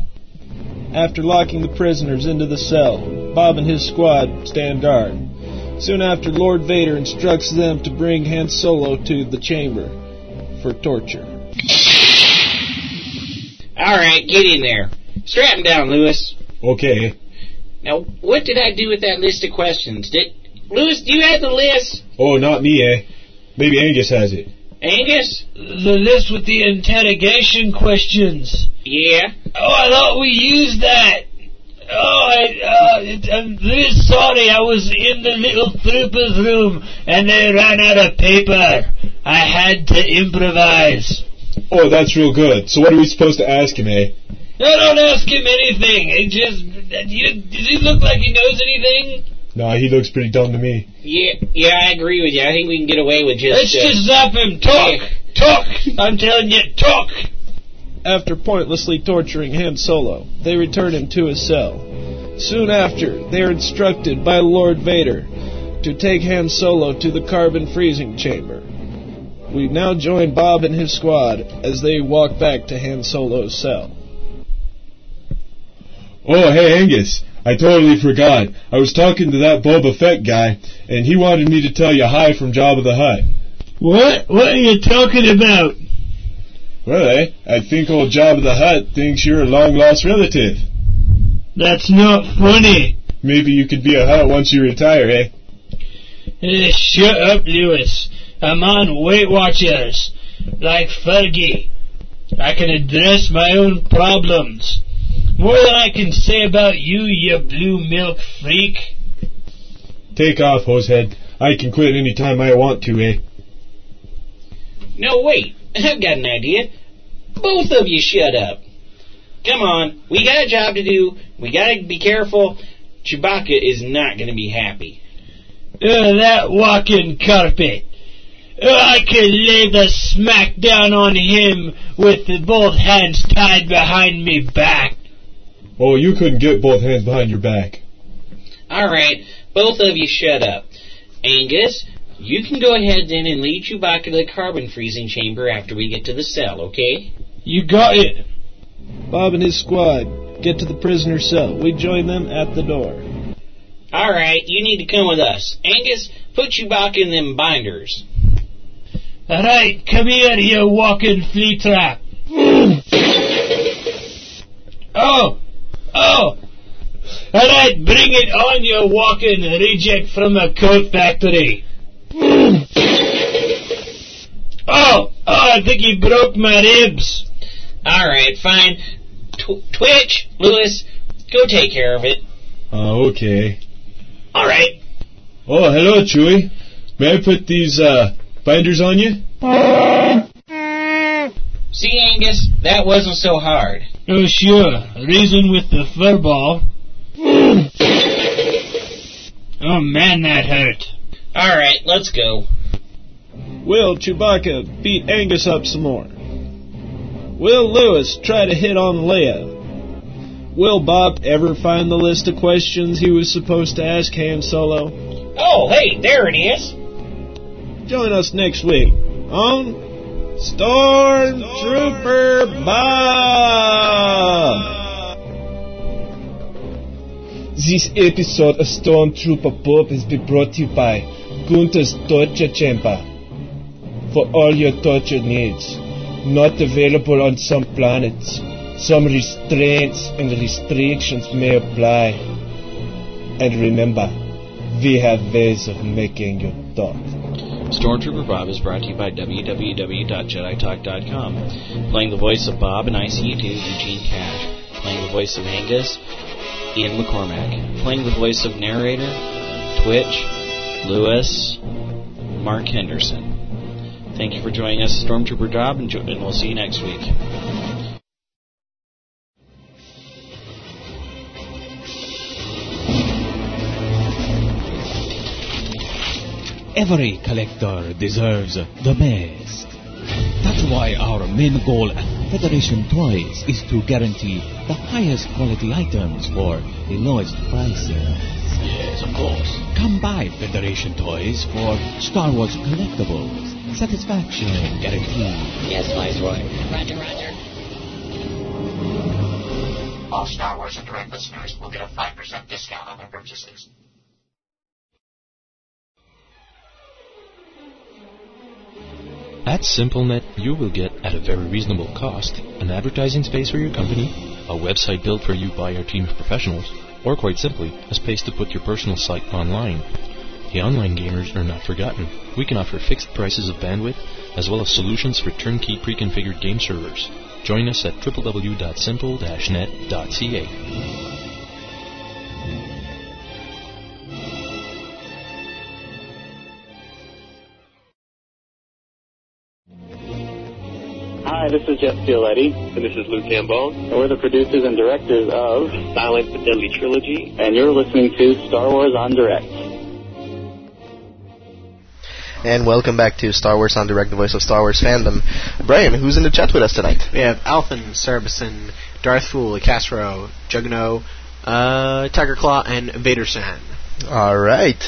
After locking the prisoners into the cell, Bob and his squad stand guard. Soon after, Lord Vader instructs them to bring Han Solo to the chamber for torture. Alright, get in there. Strap him down, Lewis. Okay. Now, what did I do with that list of questions? Did Lewis, do you have the list? Oh, not me, eh? Maybe Angus has it. Angus? The list with the interrogation questions. Yeah. Oh, I thought we used that. Oh, I, uh, I'm really sorry. I was in the little trooper's room and they ran out of paper. I had to improvise. Oh, that's real good. So what are we supposed to ask him, eh? No, don't ask him anything. It just, you, does he look like he knows anything? No, he looks pretty dumb to me. Yeah, yeah, I agree with you. I think we can get away with just. Let's uh, just zap him. Talk, talk. I'm telling you, talk. After pointlessly torturing Han Solo, they return him to his cell. Soon after, they are instructed by Lord Vader to take Han Solo to the carbon freezing chamber. We now join Bob and his squad as they walk back to Han Solo's cell. Oh, hey, Angus. I totally forgot. I was talking to that Boba Fett guy, and he wanted me to tell you hi from Jabba the Hutt. What? What are you talking about? Well, eh, I think old Jabba the Hutt thinks you're a long-lost relative. That's not funny. Maybe you could be a Hutt once you retire, eh? Eh, shut up, Lewis. I'm on Weight Watchers, like Fergie. I can address my own problems. More than I can say about you, you blue milk freak. Take off, hosehead. I can quit any time I want to, eh? No, wait. I've got an idea. Both of you shut up. Come on. We got a job to do. We gotta be careful. Chewbacca is not gonna be happy. Uh, that walking carpet. Uh, I could lay the smack down on him with both hands tied behind me back. Oh, you couldn't get both hands behind your back. Alright, both of you shut up. Angus, you can go ahead then and lead Chewbacca to the carbon freezing chamber after we get to the cell, okay? You got it. Bob and his squad get to the prisoner cell. We join them at the door. Alright, you need to come with us. Angus, put you back in them binders. Alright, come here, you walking flea trap. oh! Oh! Alright, bring it on, you walking reject from a coat factory. oh! Oh, I think he broke my ribs. Alright, fine. Tw- Twitch, Lewis, go take care of it. Oh, okay. Alright. Oh, hello, Chewie. May I put these, uh, binders on you? See, Angus, that wasn't so hard. Oh, sure. Reason with the furball. oh, man, that hurt. Alright, let's go. Will Chewbacca beat Angus up some more? Will Lewis try to hit on Leia? Will Bob ever find the list of questions he was supposed to ask Han Solo? Oh, hey, there it is. Join us next week on Stormtrooper Bob. This episode of Stormtrooper Bob has been brought to you by Gunther's Torture Chamber. For all your torture needs. Not available on some planets. Some restraints and restrictions may apply. And remember, we have ways of making you talk. Stormtrooper Bob is brought to you by www.jeditalk.com. Playing the voice of Bob in ICU2, Eugene Cash. Playing the voice of Angus, Ian McCormack. Playing the voice of narrator, Twitch, Lewis, Mark Henderson. Thank you for joining us, Stormtrooper Bob, and, jo- and we'll see you next week. Every collector deserves the best. That's why our main goal at Federation Toys is to guarantee the highest quality items for the lowest prices. Yes, of course. Come by Federation Toys for Star Wars collectibles. Satisfaction guaranteed. Yes, Viceroy. Roger, roger. All Star Wars en Direct listeners will get a 5% discount on their purchases. At SimpleNet, you will get, at a very reasonable cost, an advertising space for your company, a website built for you by our team of professionals, or quite simply, a space to put your personal site online. The online gamers are not forgotten. We can offer fixed prices of bandwidth, as well as solutions for turnkey pre-configured game servers. Join us at www.simple-net.ca. Hi, this is Jeff Fioletti. And this is Lou Cambone. And we're the producers and directors of Silent but Deadly Trilogy. And you're listening to Star Wars en Direct. And welcome back to Star Wars en Direct, the voice of Star Wars fandom. Brian, who's in the chat with us tonight? We have Alphen, Cerebison, Darth Fool, Castro, Jugno, uh, Tiger Claw, and Vader San. All right.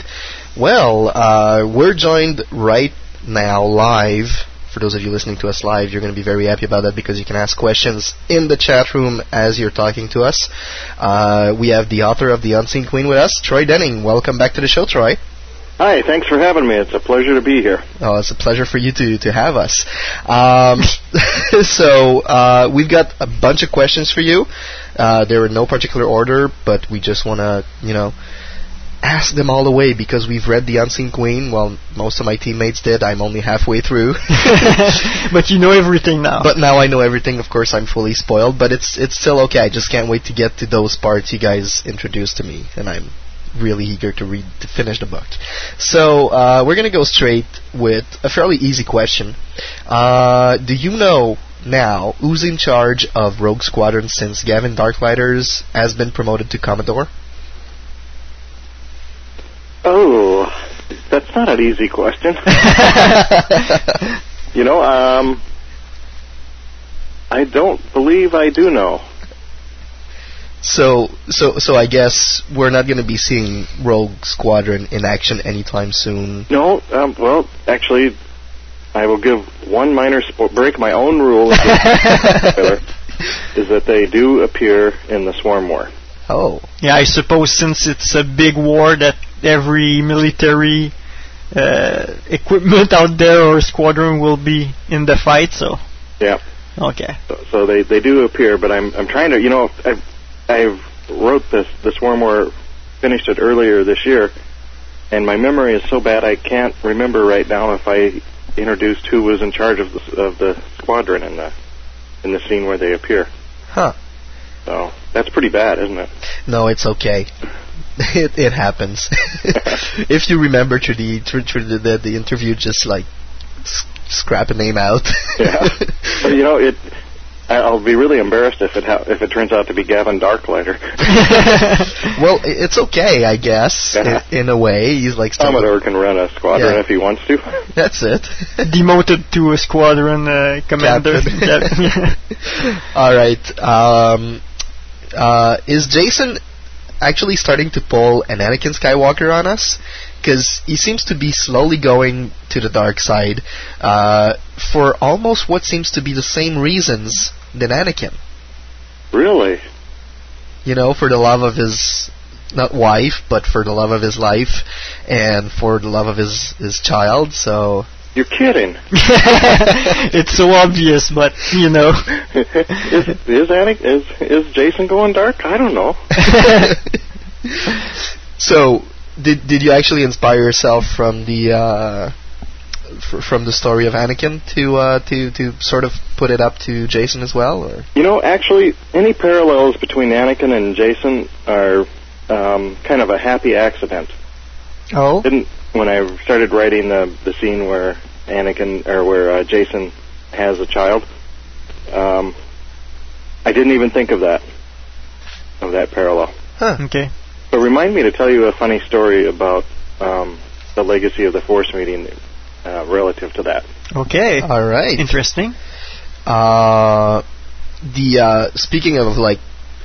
Well, uh, we're joined right now live. For those of you listening to us live, you're going to be very happy about that because you can ask questions in the chat room as you're talking to us. Uh, we have the author of The Unseen Queen with us, Troy Denning. Welcome back to the show, Troy. Hi, thanks for having me. It's a pleasure to be here. Oh, it's a pleasure for you to to have us. Um, so uh, we've got a bunch of questions for you. Uh, they're in no particular order, but we just want to, you know, ask them all the way because we've read The Unseen Queen. Well, most of my teammates did. I'm only halfway through. but you know everything now. But now I know everything. Of course, I'm fully spoiled, but it's it's still okay. I just can't wait to get to those parts you guys introduced to me, and I'm really eager to read to finish the book. So uh, we're gonna go straight with a fairly easy question. Uh, do you know now who's in charge of Rogue Squadron since Gavin Darklighters has been promoted to Commodore? Oh, that's not an easy question. you know, um, I don't believe I do know. So, so, so I guess we're not going to be seeing Rogue Squadron in action anytime soon. No, um, well, actually, I will give one minor spo- break my own rule. is that they do appear in the Swarm War. Oh. Yeah, I suppose since it's a big war that every military uh, equipment out there or squadron will be in the fight, so. Yeah. Okay. So, so they they do appear, but I'm I'm trying to you know I've I've wrote this the Swarm War, finished it earlier this year, and my memory is so bad I can't remember right now if I introduced who was in charge of the of the squadron in the in the scene where they appear. Huh. So that's pretty bad, isn't it? No, it's okay. It it happens. if you remember to the to, the, the the interview, just like scrap a name out. yeah. But, you know it. I- I'll be really embarrassed if it ha- if it turns out to be Gavin Darklighter. well, it's okay, I guess, in, in a way. He's like still- Commodore can run a squadron Yeah. if he wants to. That's it. Demoted to a squadron uh, commander. All right. Um, uh, is Jacen actually starting to pull an Anakin Skywalker on us? Because he seems to be slowly going to the dark side uh, for almost what seems to be the same reasons than Anakin. Really? You know, for the love of his not wife, but for the love of his life and for the love of his his child. So You're kidding. it's so obvious, but you know. is is Anik, is is Jacen going dark? I don't know. So, did did you actually inspire yourself from the uh, fr- from the story of Anakin to uh, to to sort of put it up to Jacen as well, or You know, actually, any parallels between Anakin and Jacen are um, kind of a happy accident. Oh. Didn't when I started writing the the scene where Anakin or where uh, Jacen has a child, um, I didn't even think of that of that parallel. Huh. Okay. But remind me to tell you a funny story about um, the legacy of the Force meeting uh, relative to that. Okay. all right. Interesting. Uh, the uh, speaking of like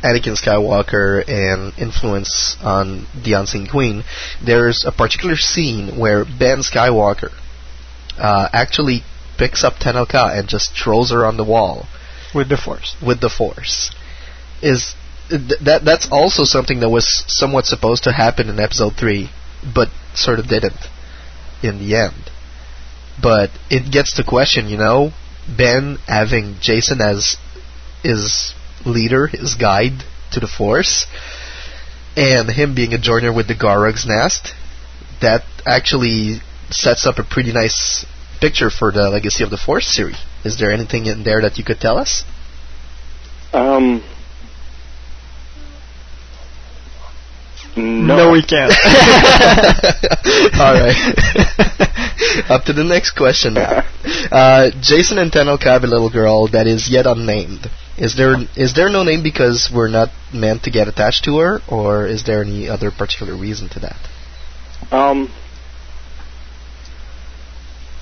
Anakin Skywalker and influence on the Unseen Queen, there's a particular scene where Ben Skywalker uh, actually picks up Tenel Ka and just throws her on the wall With the Force. with the Force. Is th- that that's also something that was somewhat supposed to happen in Episode three, but sort of didn't in the end. But it gets to question, you know, Ben having Jacen as his leader, his guide to the Force, and him being a joiner with the Gorog's nest. That actually sets up a pretty nice picture for the Legacy of the Force series. Is there anything in there that you could tell us? Um, no. No, we can't. All right. Up to the next question now. Uh, Jacen and Tenel Ka have a little girl that is yet unnamed. Is there is there no name because we're not meant to get attached to her, or is there any other particular reason to that? Um,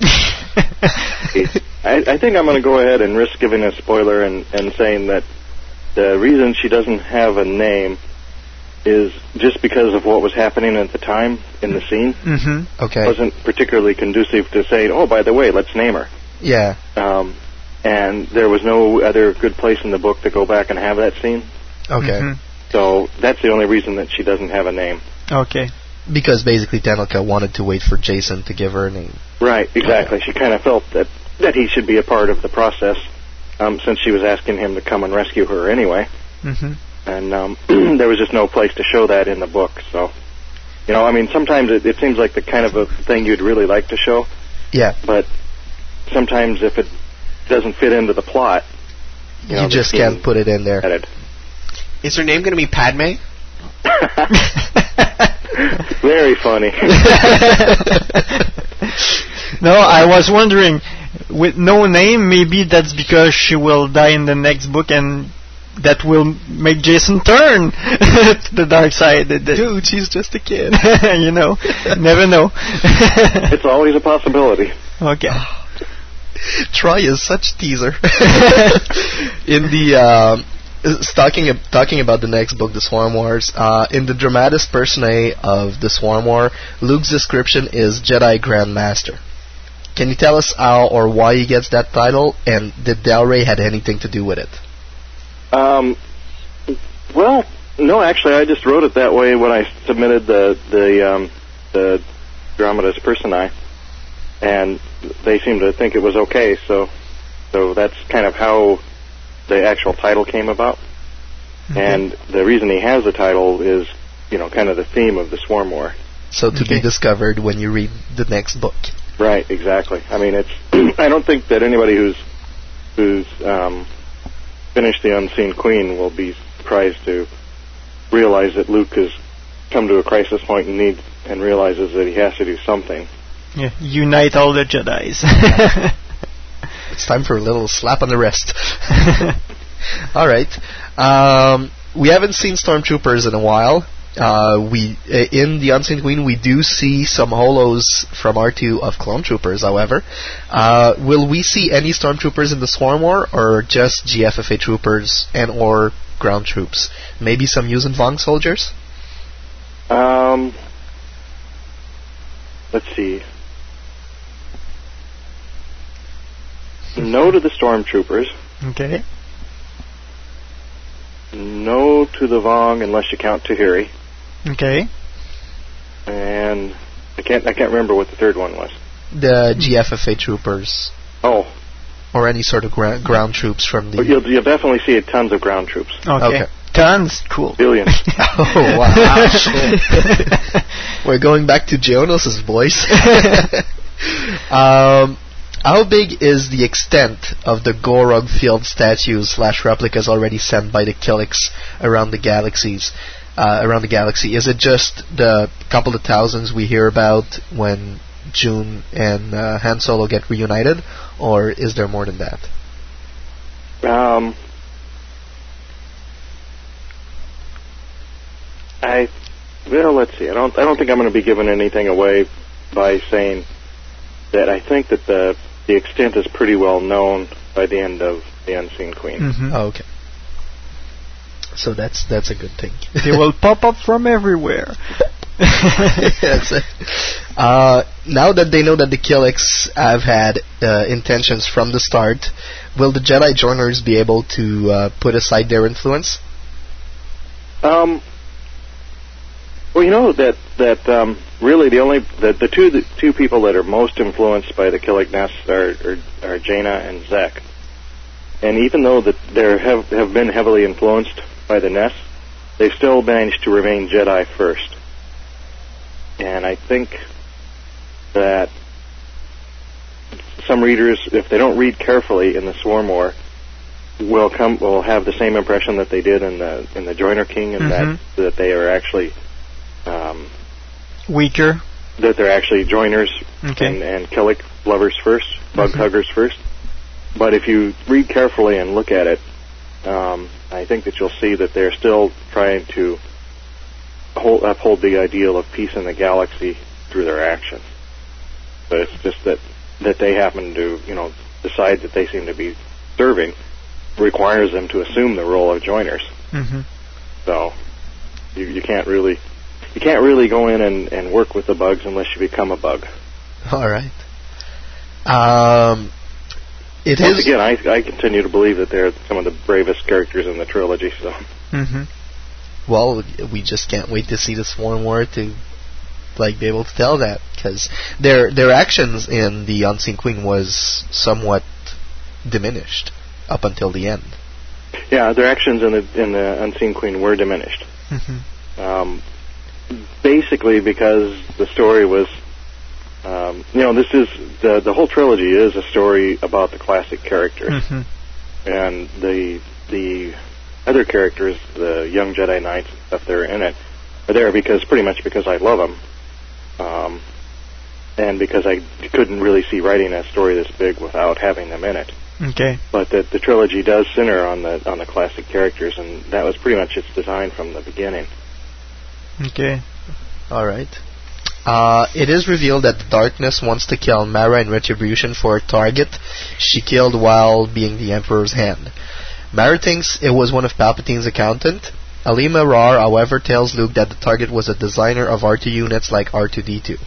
I, I think I'm going to go ahead and risk giving a spoiler and, and saying that the reason she doesn't have a name is just because of what was happening at the time in the scene. Mm-hmm. Okay. wasn't particularly conducive to saying, "Oh, by the way, let's name her." Yeah. Um, and there was no other good place in the book to go back and have that scene. Okay. Mhm. So that's the only reason that she doesn't have a name. Okay. Because basically Tenel Ka wanted to wait for Jacen to give her a name. Right, exactly. She kind of felt that that he should be a part of the process, um, since she was asking him to come and rescue her anyway. Mm-hmm. And um, there was just no place to show that in the book. So, you know, I mean, sometimes it, it seems like the kind of a thing you'd really like to show, Yeah. but sometimes if it doesn't fit into the plot, you, You, know, the just can't put it in there. added. Is her name going to be Padme? Very funny. no, I was wondering, with no name, maybe that's because she will die in the next book and that will make Jacen turn to the dark side. Dude, she's just a kid. you know, never know. it's always a possibility. Okay. Troy is such teaser. in the um, s- talking ab- talking about the next book, The Swarm Wars. Uh, in the dramatis personae of the Swarm War, Luke's description is Jedi Grand Master. Can you tell us how or why he gets that title, and did Del Rey had anything to do with it? Um, well, no, actually, I just wrote it that way when I submitted the the um, the dramatis personae, and they seemed to think it was okay. So, so that's kind of how the actual title came about. And the reason he has the title is, you know, kind of the theme of the Swarm War. So to be discovered when you read the next book. Right, exactly. I mean, it's. I don't think that anybody who's who's um, finished the Unseen Queen will be surprised to realize that Luke has come to a crisis point and need and realizes that he has to do something. Yeah, unite all the Jedi's. It's time for a little slap on the wrist. All right. Um, we haven't seen stormtroopers in a while. Uh, we uh, in the Unseen Queen we do see some holos from R2 of clone troopers. However, uh, will we see any stormtroopers in the Swarm War or just GFFA troopers and or ground troops? Maybe some Yuuzhan Vong soldiers. Um, let's see. No to the stormtroopers. Okay. No to the Vong unless you count Tahiri. Okay. And I can't I can't remember what the third one was. The GFFA troopers Oh, or any sort of gra- ground troops from the. but you'll you'll definitely see tons of ground troops. Okay. Okay. Tons. Cool. Billions. Oh wow! We're going back to Jonas' voice. um, how big is the extent of the Gorog field statues slash replicas already sent by the Killiks around the galaxies? Uh, around the galaxy, is it just the couple of thousands we hear about when Juun and uh, Han Solo get reunited, or is there more than that? Um, I well, let's see. I don't. I don't think I'm going to be giving anything away by saying that I think that the the extent is pretty well known by the end of the Unseen Queen. Mhm. Oh, okay. So that's that's a good thing. they will pop up from everywhere. That's it. Uh, now that they know that the Killiks have had uh, intentions from the start, will the Jedi joiners be able to uh, put aside their influence? Um. Well, you know that that um, really the only the, the two the two people that are most influenced by the Killik Nest are, are are Jaina and Zekk. And even though that they have have been heavily influenced by the Nest, they've still managed to remain Jedi first. And I think that some readers, if they don't read carefully in the Swarm War, will come will have the same impression that they did in the in the Joiner King, and Mhm. that that they are actually um, Weaker. that they're actually joiners Okay. and, and Killik lovers first, bug Mhm. huggers first. But if you read carefully and look at it, um, I think that you'll see that they're still trying to hold, uphold the ideal of peace in the galaxy through their actions. But it's just that that they happen to, you know, decide that they seem to be serving requires them to assume the role of joiners. hmm So you, you can't really you can't really go in and, and work with the bugs unless you become a bug. All right. Um, it Once is- again, I, I continue to believe that they're some of the bravest characters in the trilogy. So hmm Well, we just can't wait to see the Swarm War to like be able to tell that because their their actions in the Unseen Queen was somewhat diminished up until the end. yeah, their actions in the in the Unseen Queen were diminished. hmm Um, basically, because the story was, um, you know, this is the the whole trilogy is a story about the classic characters. hmm and the the other characters, the young Jedi Knights and stuff that are in it, are there because pretty much because I love them, um, and because I couldn't really see writing a story this big without having them in it. Okay. But the the trilogy does center on the on the classic characters, and that was pretty much its design from the beginning. Okay. All right. Uh, it is revealed that the Dark Nest wants to kill Mara in retribution for a target she killed while being the Emperor's hand. Mara thinks it was one of Palpatine's accountant. Alema Rar, however, tells Luke that the target was a designer of R2 units like R2D2.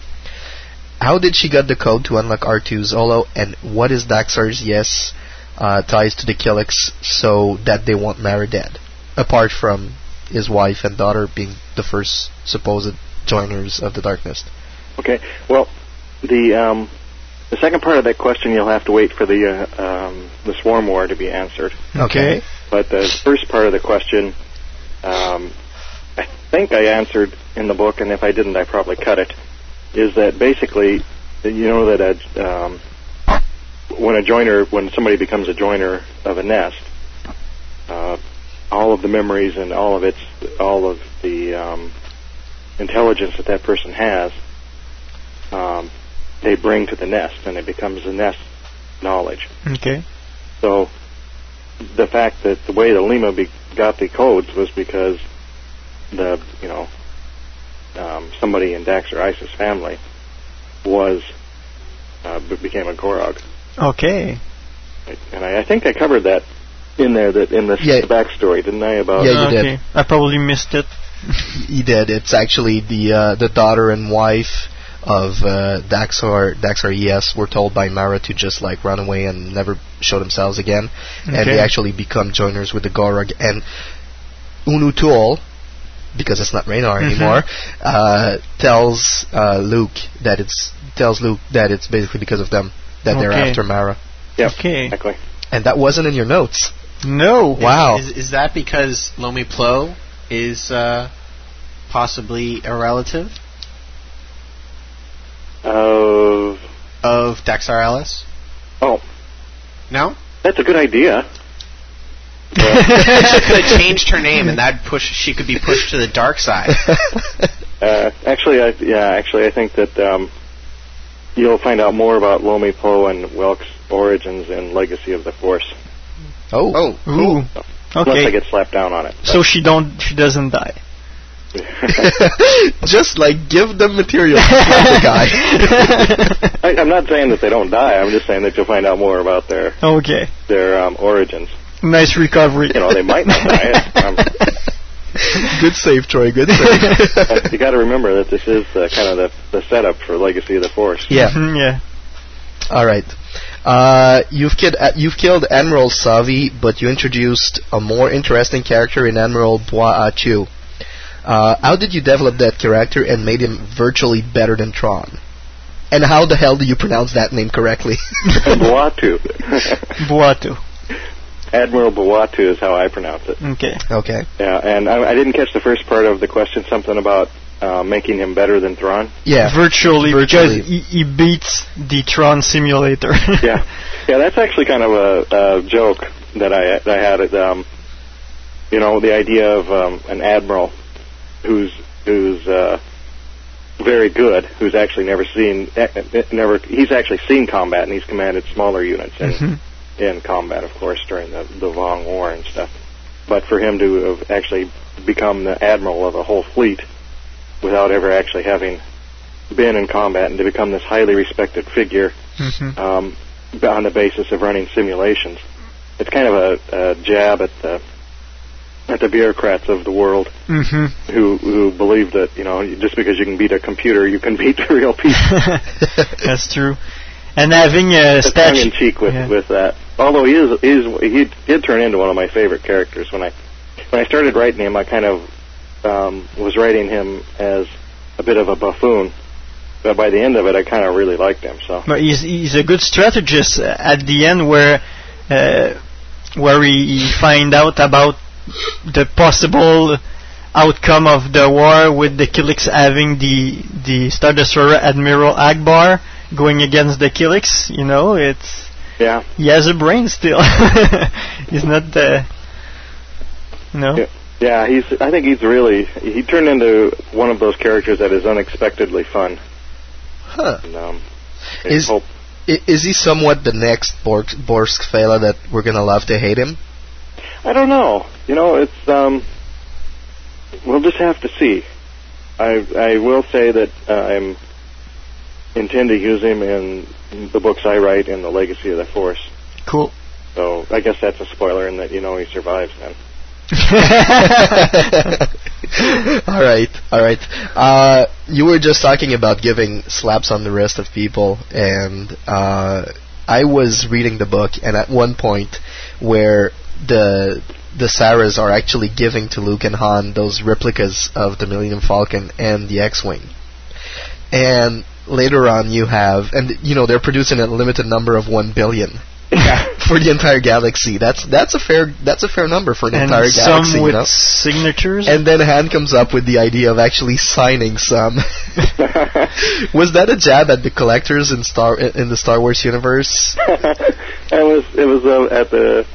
How did she get the code to unlock R2's Holo, and what is Daxar Iset's uh, ties to the Killiks so that they want Mara dead? Apart from his wife and daughter being the first supposed joiners of the Dark Nest. Okay. Well, the um, the second part of that question you'll have to wait for the uh, um, the swarm war to be answered. Okay. But the first part of the question, um, I think I answered in the book, and if I didn't, I probably cut it. Is that basically, you know, that a, um, when a joiner, when somebody becomes a joiner of a nest, uh, all of the memories and all of its, all of the um, intelligence that that person has, um, they bring to the nest, and it becomes the nest knowledge. Okay. So the fact that the way the Lima be, got the codes was because the you know um, somebody in Daxar Iset's family was uh, became a Gorog, Okay. and I, I think I covered that in there that in the, Yeah. the backstory, didn't I? About Yeah, you did. I probably missed it. He did. It's actually the uh, the daughter and wife of uh, Daxar Daxar Iset were told by Mara to just like run away and never show themselves again, and they actually become joiners with the Gorog and UnuThul. Because it's not Raynar Mhm. anymore, uh, tells uh, Luke that it's tells Luke that it's basically because of them that they're after Mara, Yep, Okay. exactly. and that wasn't in your notes. No. Wow. Is, is that because Lomi Plo is uh, possibly a relative Of of Daxar Ellis? oh, No? that's a good idea. she could have changed her name and that push she could be pushed to the dark side. Uh, actually, I, yeah, actually, I think that um, you'll find out more about Lomi Plo and Welk's origins and Legacy of the Force. Oh, oh, Ooh. Unless I Okay. get slapped down on it. So she don't. She doesn't die. just like give them material. Not the guy. I, I'm not saying that they don't die. I'm just saying that you'll find out more about their Okay. their um, origins. Nice recovery. You know, they might not die. Um, Good save, Troy. Good save. you got to remember that this is uh, kind of the, the setup for Legacy of the Force. yeah. Mhm, yeah. All right. Uh, you've killed uh, you've killed Admiral Sovv, but you introduced a more interesting character in Admiral Bwua'tu. Uh, how did you develop that character and made him virtually better than Thrawn? And how the hell do you pronounce that name correctly? Bwua'tu. Bwua'tu. Admiral Bwua'tu is how I pronounce it. Okay. okay. Yeah, and I, I didn't catch the first part of the question. Something about uh, making him better than Thrawn. Yeah. Virtually, Virtually. because he, he beats the Thrawn simulator. yeah, yeah, that's actually kind of a, a joke that I that I had. It, um, you know, the idea of um, an admiral who's who's uh, very good, who's actually never seen eh, eh, never he's actually seen combat and he's commanded smaller units in Mhm. in combat, of course, during the the Vong War and stuff. But for him to have actually become the admiral of a whole fleet without ever actually having been in combat and to become this highly respected figure Mhm. um, on the basis of running simulations. It's kind of a, a jab at the at the bureaucrats of the world Mhm. who who believe that you know just because you can beat a computer, you can beat the real people. That's true. And having a tongue in cheek with yeah. with that. Although he is is he did turn into one of my favorite characters when I when I started writing him, I kind of um, was writing him as a bit of a buffoon. But by the end of it, I kind of really liked him. So But he's he's a good strategist uh, at the end where uh, where he, he find out about the possible outcome of the war with the Killiks having the the Star Destroyer Admiral Ackbar going against the Killiks. You know, it's yeah, he has a brain still. he's not the you know. Yeah. Yeah, he's. I think he's really. He turned into one of those characters that is unexpectedly fun. Huh. And, um, Is hope. is he somewhat the next Borsk, Borsk Fey'lya that we're gonna love to hate him? I don't know. You know, it's. um We'll just have to see. I I will say that uh, I'm intend to use him in the books I write in the Legacy of the Force. Cool. So I guess that's a spoiler in that you know he survives then. all right, all right. Uh, you were just talking about giving slaps on the wrist of people, and uh, I was reading the book, and at one point where the the Saras are actually giving to Luke and Han those replicas of the Millennium Falcon and the X-wing, and later on you have, and you know they're producing a limited number of one billion. for the entire galaxy. That's that's a fair that's a fair number for the and entire some galaxy. with you know? signatures. And then Han comes up with the idea of actually signing some. was that a jab at the collectors in Star in the Star Wars universe? it was it was uh, at the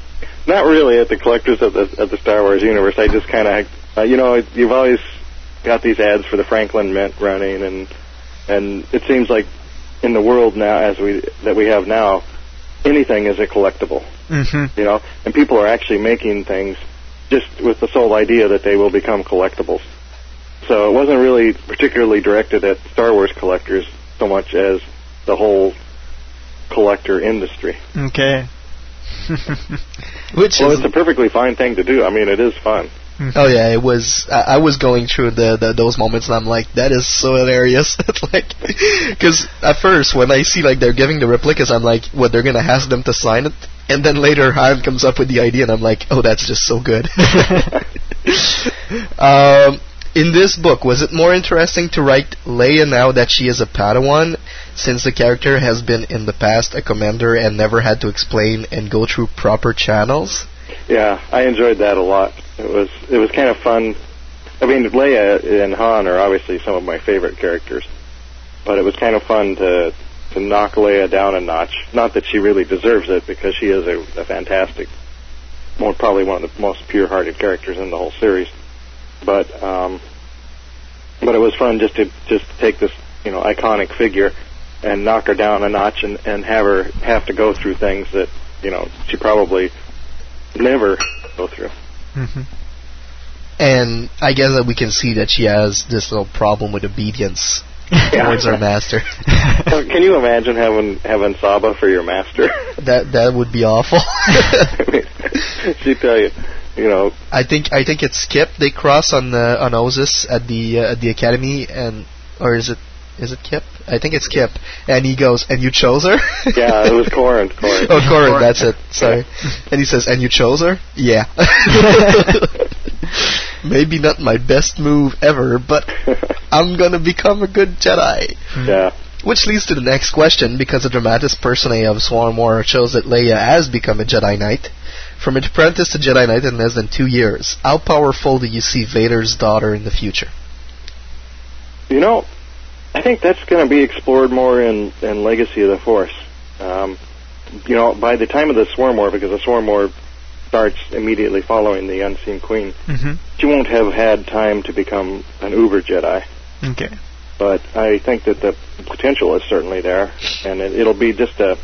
not really at the collectors of the of the Star Wars universe. I just kind of uh, you know you've always got these ads for the Franklin Mint running, and and it seems like in the world now as we that we have now, anything is a collectible. Mm-hmm. You know, and people are actually making things just with the sole idea that they will become collectibles. So it wasn't really particularly directed at Star Wars collectors so much as the whole collector industry. Okay. Which well, is it's a perfectly fine thing to do. I mean, it is fun. Oh yeah, it was. I, I was going through the, the those moments, and I'm like, that is so hilarious. It's like, because at first when I see like they're giving the replicas, I'm like, what they're gonna ask them to sign it, and then later Han comes up with the idea, and I'm like, oh, that's just so good. um, in this book, was it more interesting to write Leia now that she is a Padawan, since the character has been in the past a commander and never had to explain and go through proper channels? Yeah, I enjoyed that a lot. It was it was kind of fun. I mean, Leia and Han are obviously some of my favorite characters, but it was kind of fun to to knock Leia down a notch. Not that she really deserves it, because she is a, a fantastic, more probably one of the most pure-hearted characters in the whole series. But um, but it was fun just to just to take this you know iconic figure and knock her down a notch and and have her have to go through things that you know she probably never go through. Mm-hmm. And I guess that we can see that she has this little problem with obedience towards her master. Well, Can you imagine having having Saba for your master? that that would be awful. I mean, she tell you, you know, I think I think it's Skip they cross on the on Ossus at the uh, at the academy and or is it is it Kip? I think it's Kip. And he goes, and you chose her? yeah, it was Corran. Corran. oh, Corran, that's it. Sorry. And he says, and you chose her? Yeah. Maybe not my best move ever, but I'm gonna become a good Jedi. Yeah. Hmm. Which leads to the next question, because the dramatis personae of Swarm War shows that Leia has become a Jedi Knight. From apprentice to Jedi Knight in less than two years, how powerful do you see Vader's daughter in the future? You know, I think that's going to be explored more in, in Legacy of the Force. Um, you know, by the time of the Swarm War, because the Swarm War starts immediately following the Unseen Queen, Mm-hmm. she won't have had time to become an Uber Jedi. Okay. But I think that the potential is certainly there, and it, it'll be just a,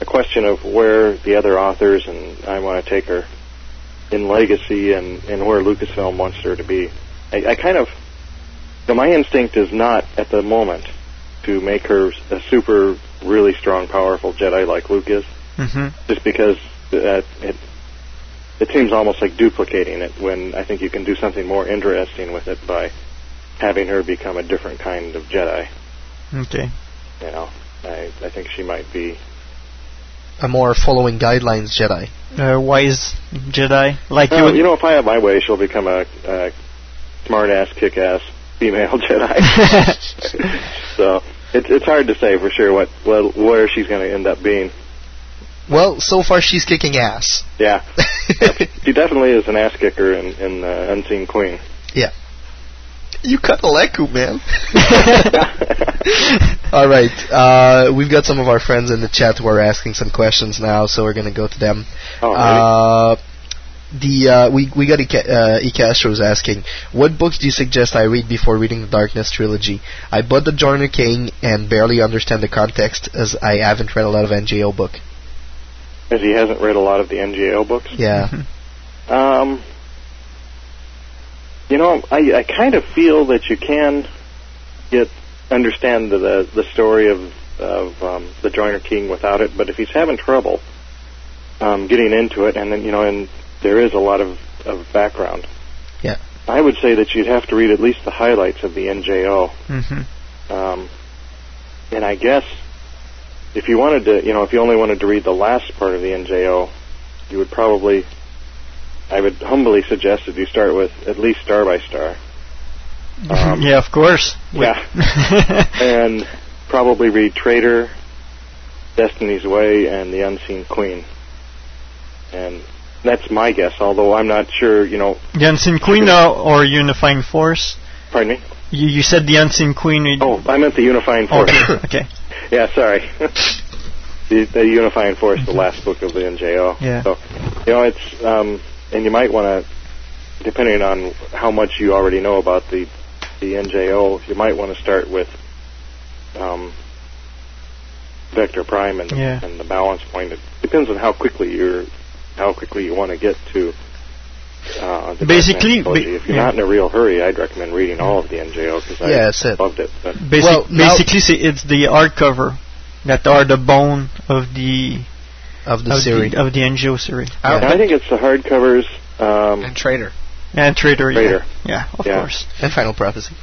a question of where the other authors and I want to take her in Legacy and, and where Lucasfilm wants her to be. I, I kind of, so my instinct is not at the moment to make her a super, really strong, powerful Jedi like Luke is, Mm-hmm. just because uh, it it seems almost like duplicating it when I think you can do something more interesting with it by having her become a different kind of Jedi. Okay. You know, I I think she might be. A more following guidelines Jedi. Uh, wise Jedi, like you Oh, would. you know, if I have my way, she'll become a, a smart-ass, kick-ass female Jedi. so it's it's hard to say for sure what well, where she's going to end up being. Well, so far she's kicking ass. Yeah, she definitely is an ass kicker in in uh, Unseen Queen. Yeah. You cut a Leku, man. All right. Uh, we've got some of our friends in the chat who are asking some questions now, so we're going to go to them. Oh, uh, the uh, we we got Ika, uh, asking, what books do you suggest I read before reading the Dark Nest trilogy? I bought the Joiner King and barely understand the context, as I haven't read a lot of NJO book. As he hasn't read a lot of the NJO books. Yeah. Um, you know, I, I kind of feel that you can get understand the the story of of um, the Joiner King without it, but if he's having trouble um, getting into it, and then you know, and there is a lot of, of background, Yeah. I would say that you'd have to read at least the highlights of the NJO. Mm-hmm. Um, and I guess if you wanted to, you know, if you only wanted to read the last part of the NJO, you would probably, I would humbly suggest that you start with at least Star by Star. Um, yeah, of course. Yeah. and probably read Traitor, Destiny's Way, and The Unseen Queen. And that's my guess, although I'm not sure, you know, the Unseen Queen or, or Unifying Force? pardon me? You, you said the Unseen Queen. you- Oh, I meant the Unifying Force. Okay. okay. Yeah, sorry. the, the Unifying Force, the last book of the NJO. Yeah. So, you know, it's um, and you might want to, depending on how much you already know about the the NJO, you might want to start with um, vector prime and, Yeah. and the balance point. It depends on how quickly you're how quickly you want to get to. Uh, the Basically, ba- if you're yeah. not in a real hurry, I'd recommend reading all of the NJO because Yeah, I that's loved it. But Basi- Well, basically, see, it's the hardcover that are the bone of the of the of series. the, of the NJO series. I think it's the hardcovers. Um, and Traitor. And Traitor, Traitor. yeah, yeah, of Yeah. course. And Final Prophecy.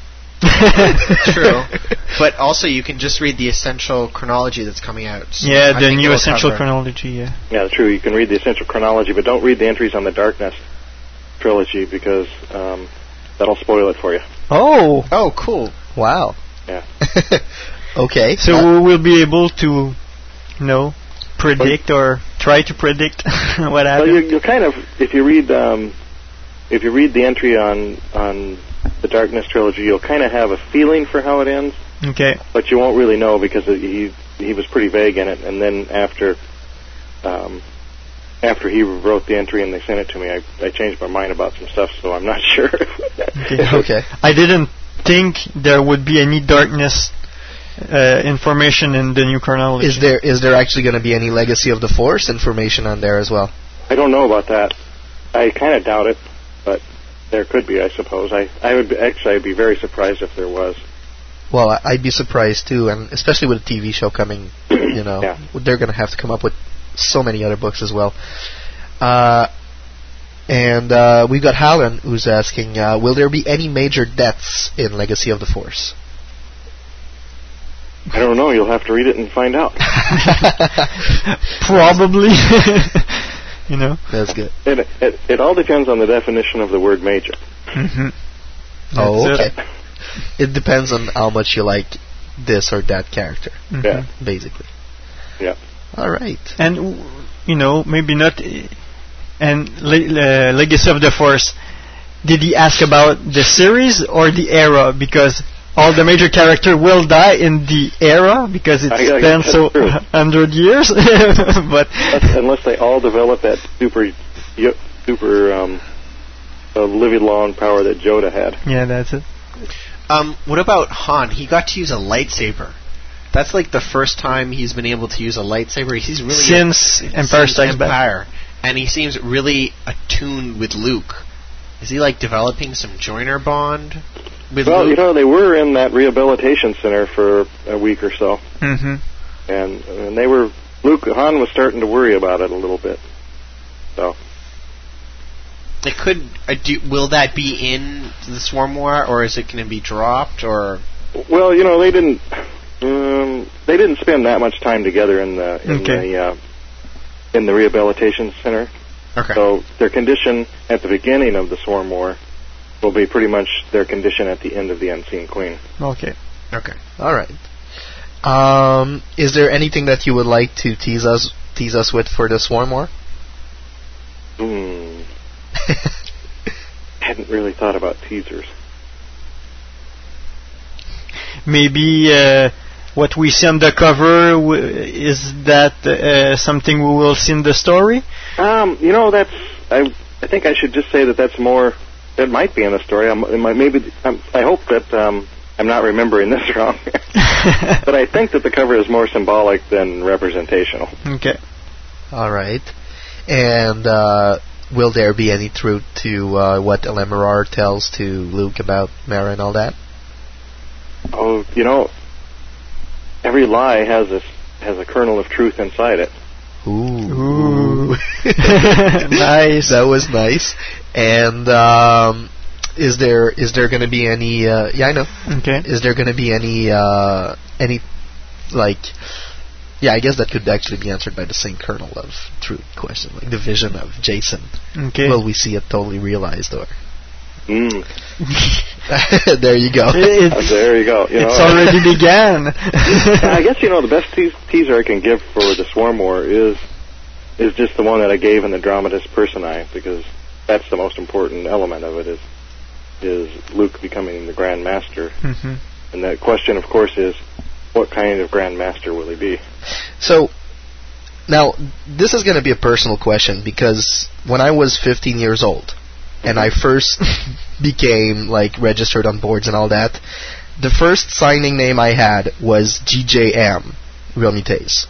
True. But also, you can just read the essential chronology that's coming out. So Yeah, I the new essential cover- chronology. Yeah. Yeah, true. You can read the essential chronology, but don't read the entries on the Dark Nest trilogy because um, that'll spoil it for you. Oh. Oh, cool. Wow. Yeah. okay. So uh, we will be able to, you know, predict or try to predict what Well, happens. you, you'll kind of if you read um, if you read the entry on on the Dark Nest trilogy, you'll kind of have a feeling for how it ends, Okay. but you won't really know because he he was pretty vague in it. And then after um, after he wrote the entry and they sent it to me, I I changed my mind about some stuff, so I'm not sure. Okay. okay. I didn't think there would be any Dark Nest uh, information in the new chronology. Is there is there actually going to be any Legacy of the Force information on there as well? I don't know about that. I kind of doubt it, but there could be, I suppose. I I would be, actually I'd be very surprised if there was. Well, I'd be surprised too, and especially with a TV show coming, you know, Yeah. they're going to have to come up with so many other books as well. Uh, and uh, we've got Hallen who's asking, uh, will there be any major deaths in Legacy of the Force? I don't know. You'll have to read it and find out. Probably. you know. That's good. It, it it all depends on the definition of the word major. hmm Oh, okay. It depends on how much you like this or that character, Mhm. Yeah. basically. Yeah. All right. And you know, maybe not. And Le- Le- Legacy of the Force. Did he ask about the series or the era? Because all the major character will die in the era because it I- I- spans so true. hundred years. but Unless, unless they all develop that super super um, uh, living long power that Yoda had. yeah, that's it. Um, what about Han? He got to use a lightsaber. That's like the first time he's been able to use a lightsaber. He's really Since Empire since Strikes Back. Empire, and he seems really attuned with Luke. Is he like developing some joiner bond with Well, Luke? you know, they were in that rehabilitation center for a week or so, hmm and and they were Luke Han was starting to worry about it a little bit. So It could. Uh, do, will that be in the Swarm War, or is it going to be dropped? Or Well, you know, they didn't. Um, they didn't spend that much time together in the in Okay. the uh, in the rehabilitation center. okay, So their condition at the beginning of the Swarm War will be pretty much their condition at the end of the Unseen Queen. Okay. okay. All right. Um, is there anything that you would like to tease us tease us with for the Swarm War? Hmm. Hadn't really thought about teasers. Maybe uh, what we see on the cover w- is that uh, something we will see in the story. Um, you know, that's I. I think I should just say that that's more. That might be in the story. I'm, it might, maybe I'm, I hope that um, I'm not remembering this wrong. but I think that the cover is more symbolic than representational. Okay. All right. And uh, will there be any truth to uh, what Alema Rar tells to Luke about Mara and all that? Oh, you know, every lie has a has a kernel of truth inside it. Ooh. nice. That was nice. And um, is there is there going to be any? Uh, yeah, I know. Okay. Is there going to be any uh, any like? Yeah, I guess that could actually be answered by the same kernel of truth question, like the vision of Jacen. Okay. Will we see it totally realized, or Mm. there you go. It's, there you go. You know, it's already began. I guess you know the best te- teaser I can give for the Swarm War is is just the one that I gave in the Dramatis Personae because that's the most important element of it is is Luke becoming the Grand Master, hmm and the question, of course, is what kind of Grand Master will he be? So now this is going to be a personal question because when I was 15 years old and I first became like registered on boards and all that, the first signing name I had was GJM, real mutates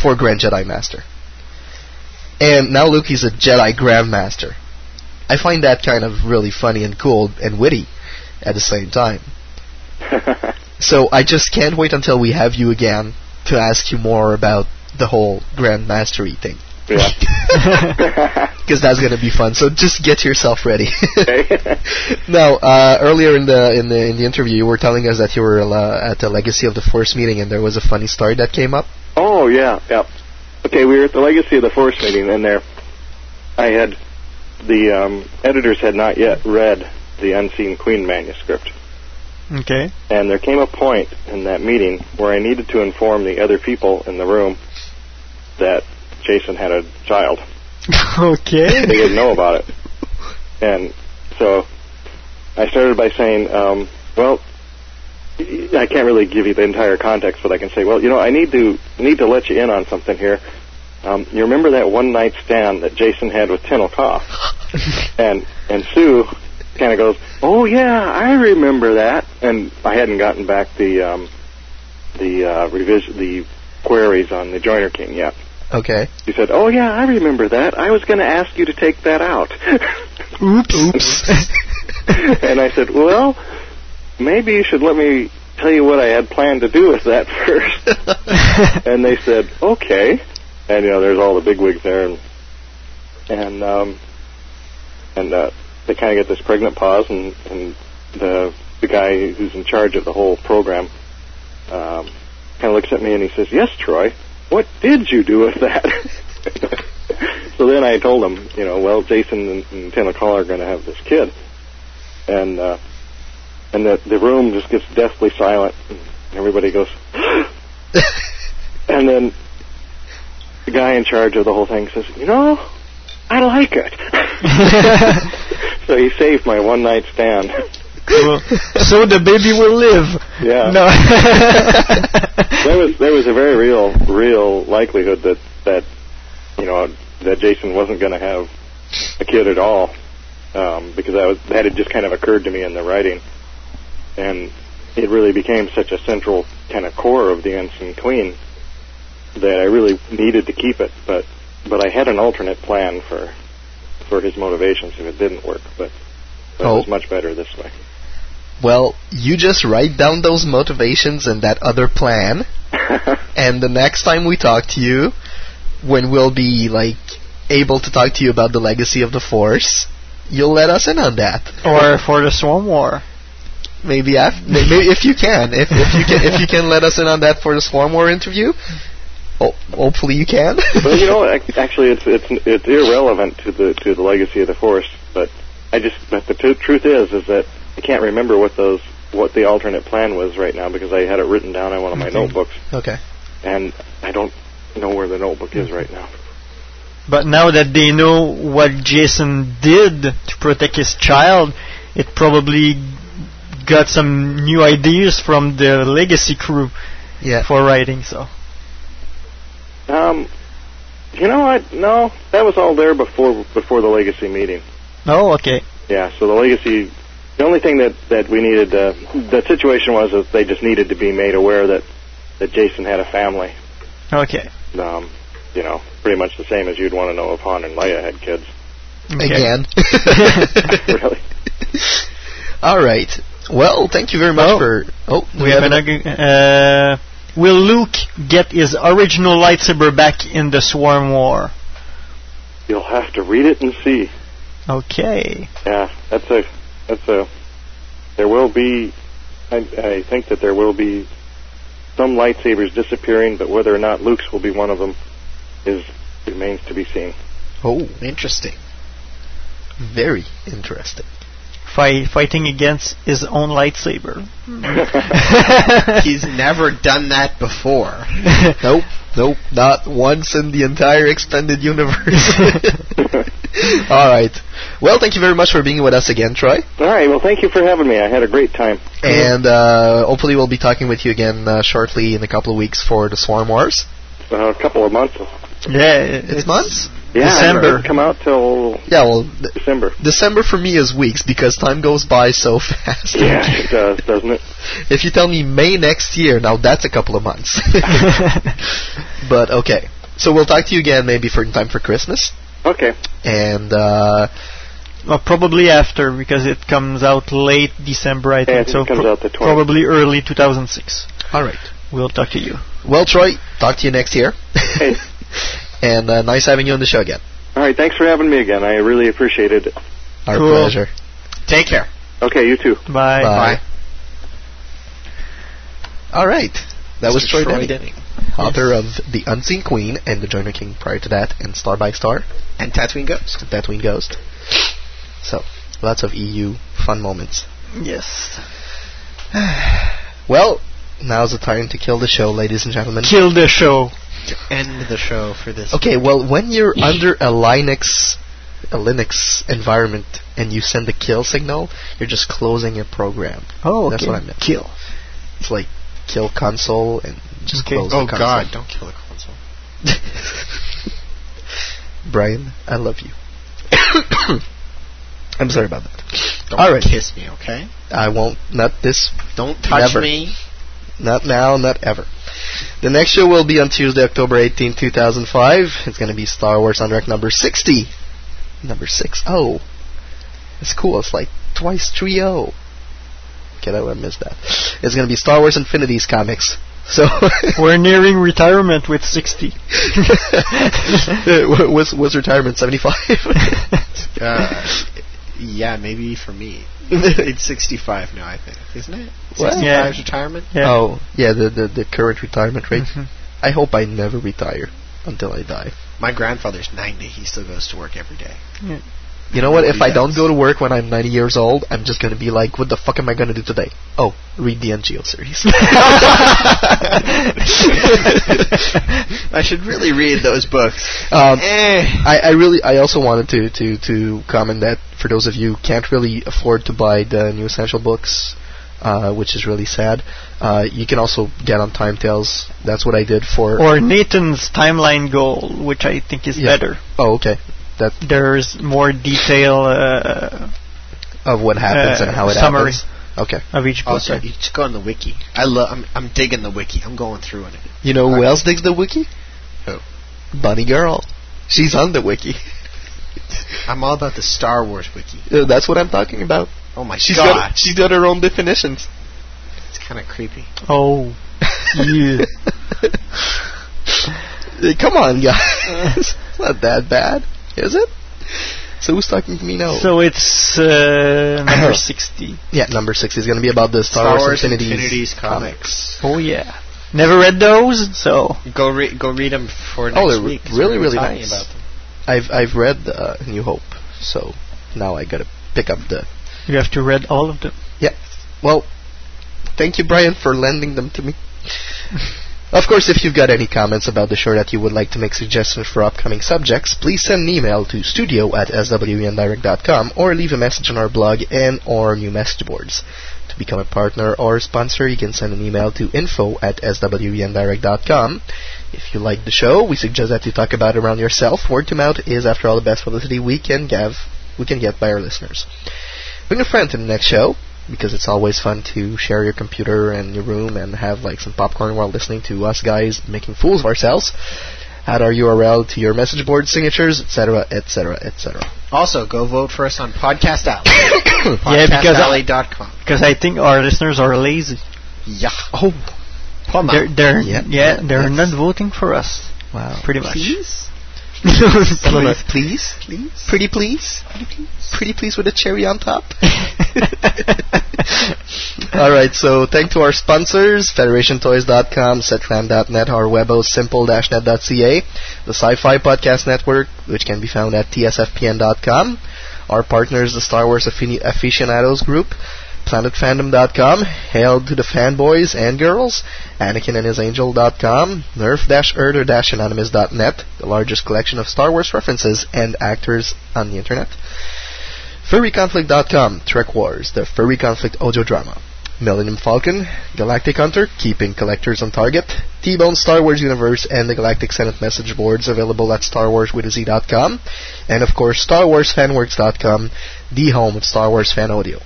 for Grand Jedi Master. And now Luke is a Jedi Grandmaster. I find that kind of really funny and cool and witty at the same time. so I just can't wait until we have you again to ask you more about the whole Grandmastery thing. Yeah. Because that's gonna be fun. So just get yourself ready. now, uh, earlier in the in the in the interview, you were telling us that you were uh, at the Legacy of the Force meeting, and there was a funny story that came up. Oh yeah, yeah. Okay, we were at the Legacy of the Force meeting, and there, I had the um, editors had not yet read the Unseen Queen manuscript, Okay. and there came a point in that meeting where I needed to inform the other people in the room that Jacen had a child. okay. they didn't know about it, and so I started by saying, um, "Well, I can't really give you the entire context, but I can say, well, you know, I need to need to let you in on something here. Um, you remember that one night stand that Jacen had with Tenel Ka? and and Sue kind of goes, "Oh yeah, I remember that." And I hadn't gotten back the um, the uh, revision the queries on the Joiner King yet. Okay. He said, "Oh yeah, I remember that. I was going to ask you to take that out." Oops. Oops. and I said, "Well, maybe you should let me tell you what I had planned to do with that first. and they said, "Okay." And you know, there's all the bigwigs there, and and um, and uh, they kind of get this pregnant pause, and and the the guy who's in charge of the whole program um, kind of looks at me and he says, "Yes, Troy, what did you do with that?" so then I told him, you know, well, Jacen and, and Tenel Ka are going to have this kid, and uh, and the the room just gets deathly silent, and everybody goes, and then the guy in charge of the whole thing says, you know, I like it. so he saved my one night stand. Cool. so the baby will live. Yeah. No. there was there was a very real real likelihood that that you know that Jacen wasn't going to have a kid at all um, because that was that had just kind of occurred to me in the writing, and it really became such a central kind of core of the Unseen Queen that I really needed to keep it, but but I had an alternate plan for for his motivations if it didn't work, but, but Oh. it was oh. much better this way. Well, you just write down those motivations and that other plan, and the next time we talk to you, when we'll be like able to talk to you about the legacy of the Force, you'll let us in on that. or for the Swarm War. Maybe af- maybe if you can, if if you can if you can let us in on that for the Swarm War interview. Oh, hopefully you can. well, you know, actually, it's it's it's irrelevant to the to the legacy of the Force. But I just, but the t- truth is, is that I can't remember what those what the alternate plan was right now because I had it written down on one of my Okay. notebooks, okay. and I don't know where the notebook is right now. But now that they know what Jacen did to protect his child, it probably got some new ideas from the legacy crew Yeah. for writing. So Um, you know what? No, that was all there before before the legacy meeting. oh, okay. Yeah, so the legacy. The only thing that that we needed, uh, the situation was that they just needed to be made aware that that Jacen had a family. Okay. Um, you know, pretty much the same as you'd want to know if Han and Leia had kids. Okay. Again. really? All right. Well, thank you very much Oh. for. Oh, We have an ag- uh, Will Luke get his original lightsaber back in the Swarm War? You'll have to read it and see. Okay. Yeah, that's a that's a. There will be. I, I think that there will be some lightsabers disappearing, but whether or not Luke's will be one of them is remains to be seen. Oh, Interesting. very interesting. Fight, fighting against his own lightsaber. He's never done that before. nope, nope, not once in the entire extended universe. All right. Well, thank you very much for being with us again, Troy. All right. Well, thank you for having me. I had a great time. And uh, hopefully, we'll be talking with you again uh, shortly in a couple of weeks for the Swarm Wars. Uh, a couple of months. Yeah, It's months? Yeah, December. come out till Yeah, well, th- December. December for me is weeks because time goes by so fast. Yeah, it does, doesn't it? If you tell me May next year, now that's a couple of months. but okay. So we'll talk to you again maybe for in time for Christmas. Okay. And uh Well, probably after because it comes out late December, I Yeah, I think. think so comes pro- out the 20th. probably early 2006. all right. We'll talk to you. Well, Troy, talk to you next year. Hey. and uh, nice having you on the show again. All right, thanks for having me again. I really appreciate it. Our Cool. pleasure. Take care. Okay, you too. Bye. Bye. All right. That was Mr. Troy, Troy Denning, Denning. author of The Unseen Queen and The Joiner King prior to that, and Star by Star, And Tatooine Ghost. Tatooine Ghost. So, lots of EU fun moments. Yes. Well, now's the time to kill the show, ladies and gentlemen. Kill the show. To end the show for this. Okay, well, when you're under a Linux, a Linux environment, and you send a kill signal, you're just closing your program. Oh, That's okay. what I meant. Kill. It's like kill console and just Okay. close Oh the console. God! Don't kill the console. Brian, I love you. I'm sorry about that. Don't All right. kiss me, okay? I won't. Not this. Don't touch Never. me. Not now. Not ever. The next show will be on Tuesday, October 18, 2005. It's going to be Star Wars en Direct number 60. Number 6. Oh. It's cool. It's like twice 3 0. Okay, that I missed that. It's going to be Star Wars Infinities comics. So. We're nearing retirement with 60. Uh, was was retirement 75? Uh, yeah, maybe for me. It's 65 now, I think, isn't it? 65 Yeah. retirement. Yeah. Oh, yeah, the, the the current retirement rate. Mhm. I hope I never retire until I die. My grandfather's 90. He still goes to work every day. You know what? If He I don't go to work when I'm 90 years old, I'm just gonna be like, what the fuck am I gonna do today? Oh, read the NJO series. I should really read those books. Um, Eh. I, I really, I also wanted to, to, to comment that for those of you who can't really afford to buy the new essential books, uh, which is really sad, uh, you can also get on Time Tales. That's what I did for. Or Nathan's timeline goal, which I think is Yeah. better. oh, okay. That There's more detail uh, of what happens Uh, and how it summary. happens. Okay. of each book. Also, you just go on the wiki. I love. I'm, I'm digging the wiki. I'm going through it. You know who else digs the wiki? Who? Bunny Girl. She's on the wiki. I'm all about the Star Wars wiki. Uh, That's what I'm talking about. Oh my She's god, got she's got her own definitions. it's kind of creepy. Oh. Yeah. Come on, guys. it's not that bad, is it? So who's talking to me now? So it's uh, number 60. yeah, number 60 is going to be about the Star, Star Wars, Wars Infinities, Infinities comics. Oh, yeah. Never read those, so. Go read. Go read them for next Oh, they're week. 'cause really, really nice. About them. I've I've read uh, New Hope, so now I got to pick up the. You have to read all of them. Yeah. Well, thank you, Brian, for lending them to me. Of course, if you've got any comments about the show that you would like to make suggestions for upcoming subjects, please send an email to studio at swendirect.com or leave a message on our blog and or new message boards. To become a partner or sponsor, you can send an email to info at swendirect.com. If you like the show, we suggest that you talk about it around yourself. Word to mouth is, after all, the best publicity we can give, we can get by our listeners. Bring a friend to the next show because it's always fun to share your computer and your room and have like some popcorn while listening to us guys making fools of ourselves. Add our URL to your message board signatures, etc., etc., etc. Also, go vote for us on Podcast Alley. Yeah, because I- PodcastAlley.com. Because I think our listeners are lazy. Yeah. Oh, Come They're, they're, Yeah, yeah, yeah, they're not voting for us. wow. Pretty much. Please? Of us, please, Please? pretty please, pretty please with a cherry on top. All right, so thank to our sponsors, FederationToys.com, SetRam.net, our webo simple-net.ca, the Sci-Fi Podcast Network, which can be found at tsfpn.com, our partners, the Star Wars Affini- Aficionados Group, PlanetFandom.com, Hail to the Fanboys and Girls, AnakinAndHisAngel.com, Nerf-Erder-Anonymous.net, the largest collection of Star Wars references and actors on the internet, FurryConflict.com, Trek Wars, the Furry Conflict audio drama, Millennium Falcon, Galactic Hunter, keeping collectors on target, T-Bone Star Wars Universe, and the Galactic Senate message boards available at StarWarsWithAZ.com, and of course StarWarsFanWorks.com, the home of Star Wars fan audio.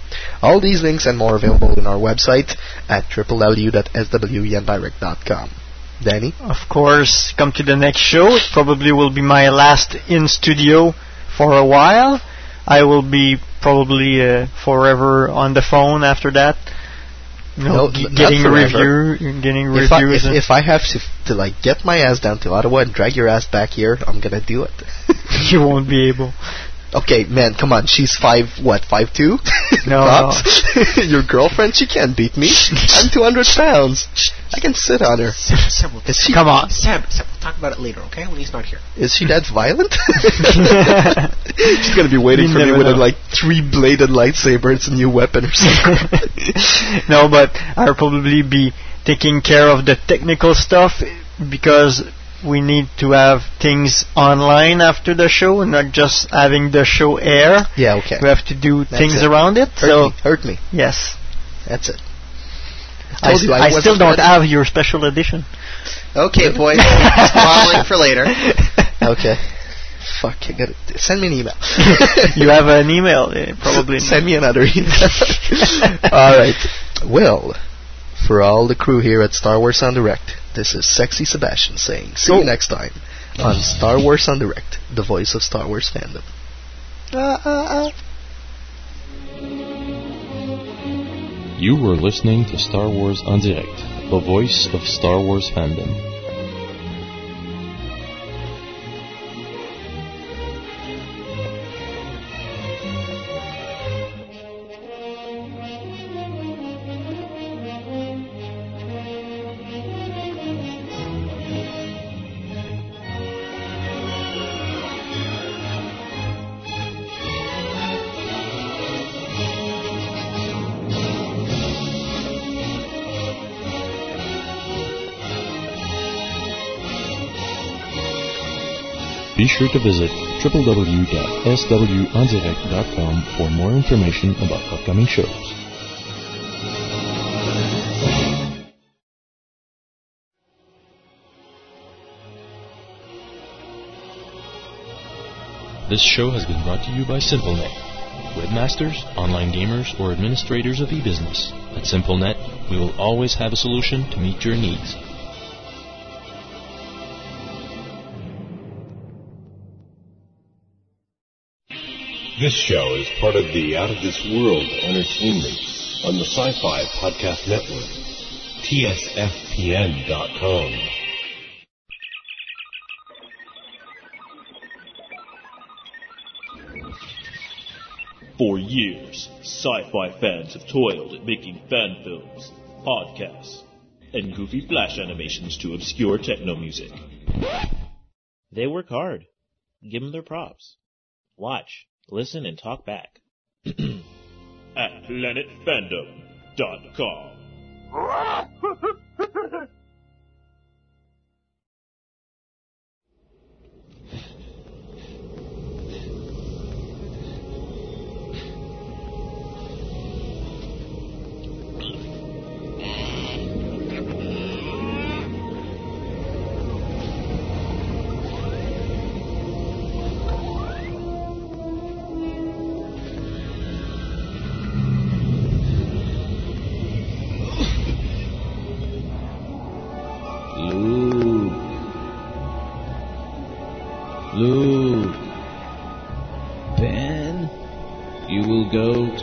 All these links and more available on our website at www.swendirect.com. Danny? Of course, come to the next show. It probably will be my last in studio for a while. I will be probably uh, forever on the phone after that. You know, No, getting review, getting If I, reviews. if, if I have to, to like get my ass down to Ottawa and drag your ass back here, I'm gonna do it. you won't be able. Okay, man, come on. She's five, what, five two? No, Tops? Your girlfriend, she can't beat me. I'm 200 pounds. I can sit on her. Seb, Seb, we'll Is she, Come on. Sam, Seb, we'll talk about it later, okay? When he's not here. Is she that violent? She's gonna be waiting You for me never with a like three bladed lightsaber. It's a new weapon or something. no, but I'll probably be taking care of the technical stuff because we need to have things online after the show, not just having the show air. yeah, okay. We have to do That's things it. around it. Hurt so me. Hurt me. yes, That's it. I, I I still don't ready. have your special edition. Okay, boys. Modeling for later. okay. Fuck, I gotta send me an email. you have an email, uh, probably. Send me another email. all right. Well, for all the crew here at Star Wars en Direct, this is Sexy Sebastian saying, see you oh. next time on Star Wars en Direct, the voice of Star Wars fandom. You were listening to Star Wars on Direct, the voice of Star Wars fandom. Be sure to visit www.swendirect.com for more information about upcoming shows. This show has been brought to you by SimpleNet. Webmasters, online gamers, or administrators of e-business. At SimpleNet, we will always have a solution to meet your needs. This show is part of the Out of This World Entertainment on the Sci-Fi Podcast Network. TSFPN.com. For years, sci-fi fans have toiled at making fan films, podcasts, and goofy flash animations to obscure techno music. They work hard. Give them their props. Watch, listen, and talk back. At planetfandom.com.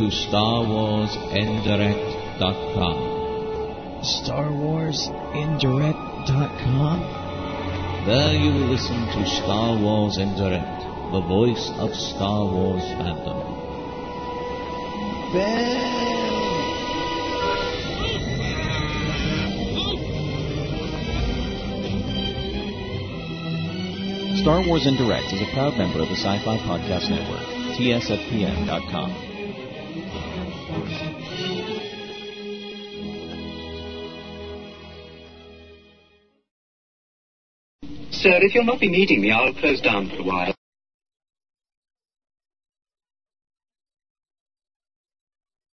to StarWarsIndirect.com. StarWarsIndirect.com? There you will listen to Star Wars en Direct, the voice of Star Wars fandom. Star Wars en Direct is a proud member of the Sci-Fi Podcast Network, tsfpn.com. Sir, if you'll not be needing me, I'll close down for a while.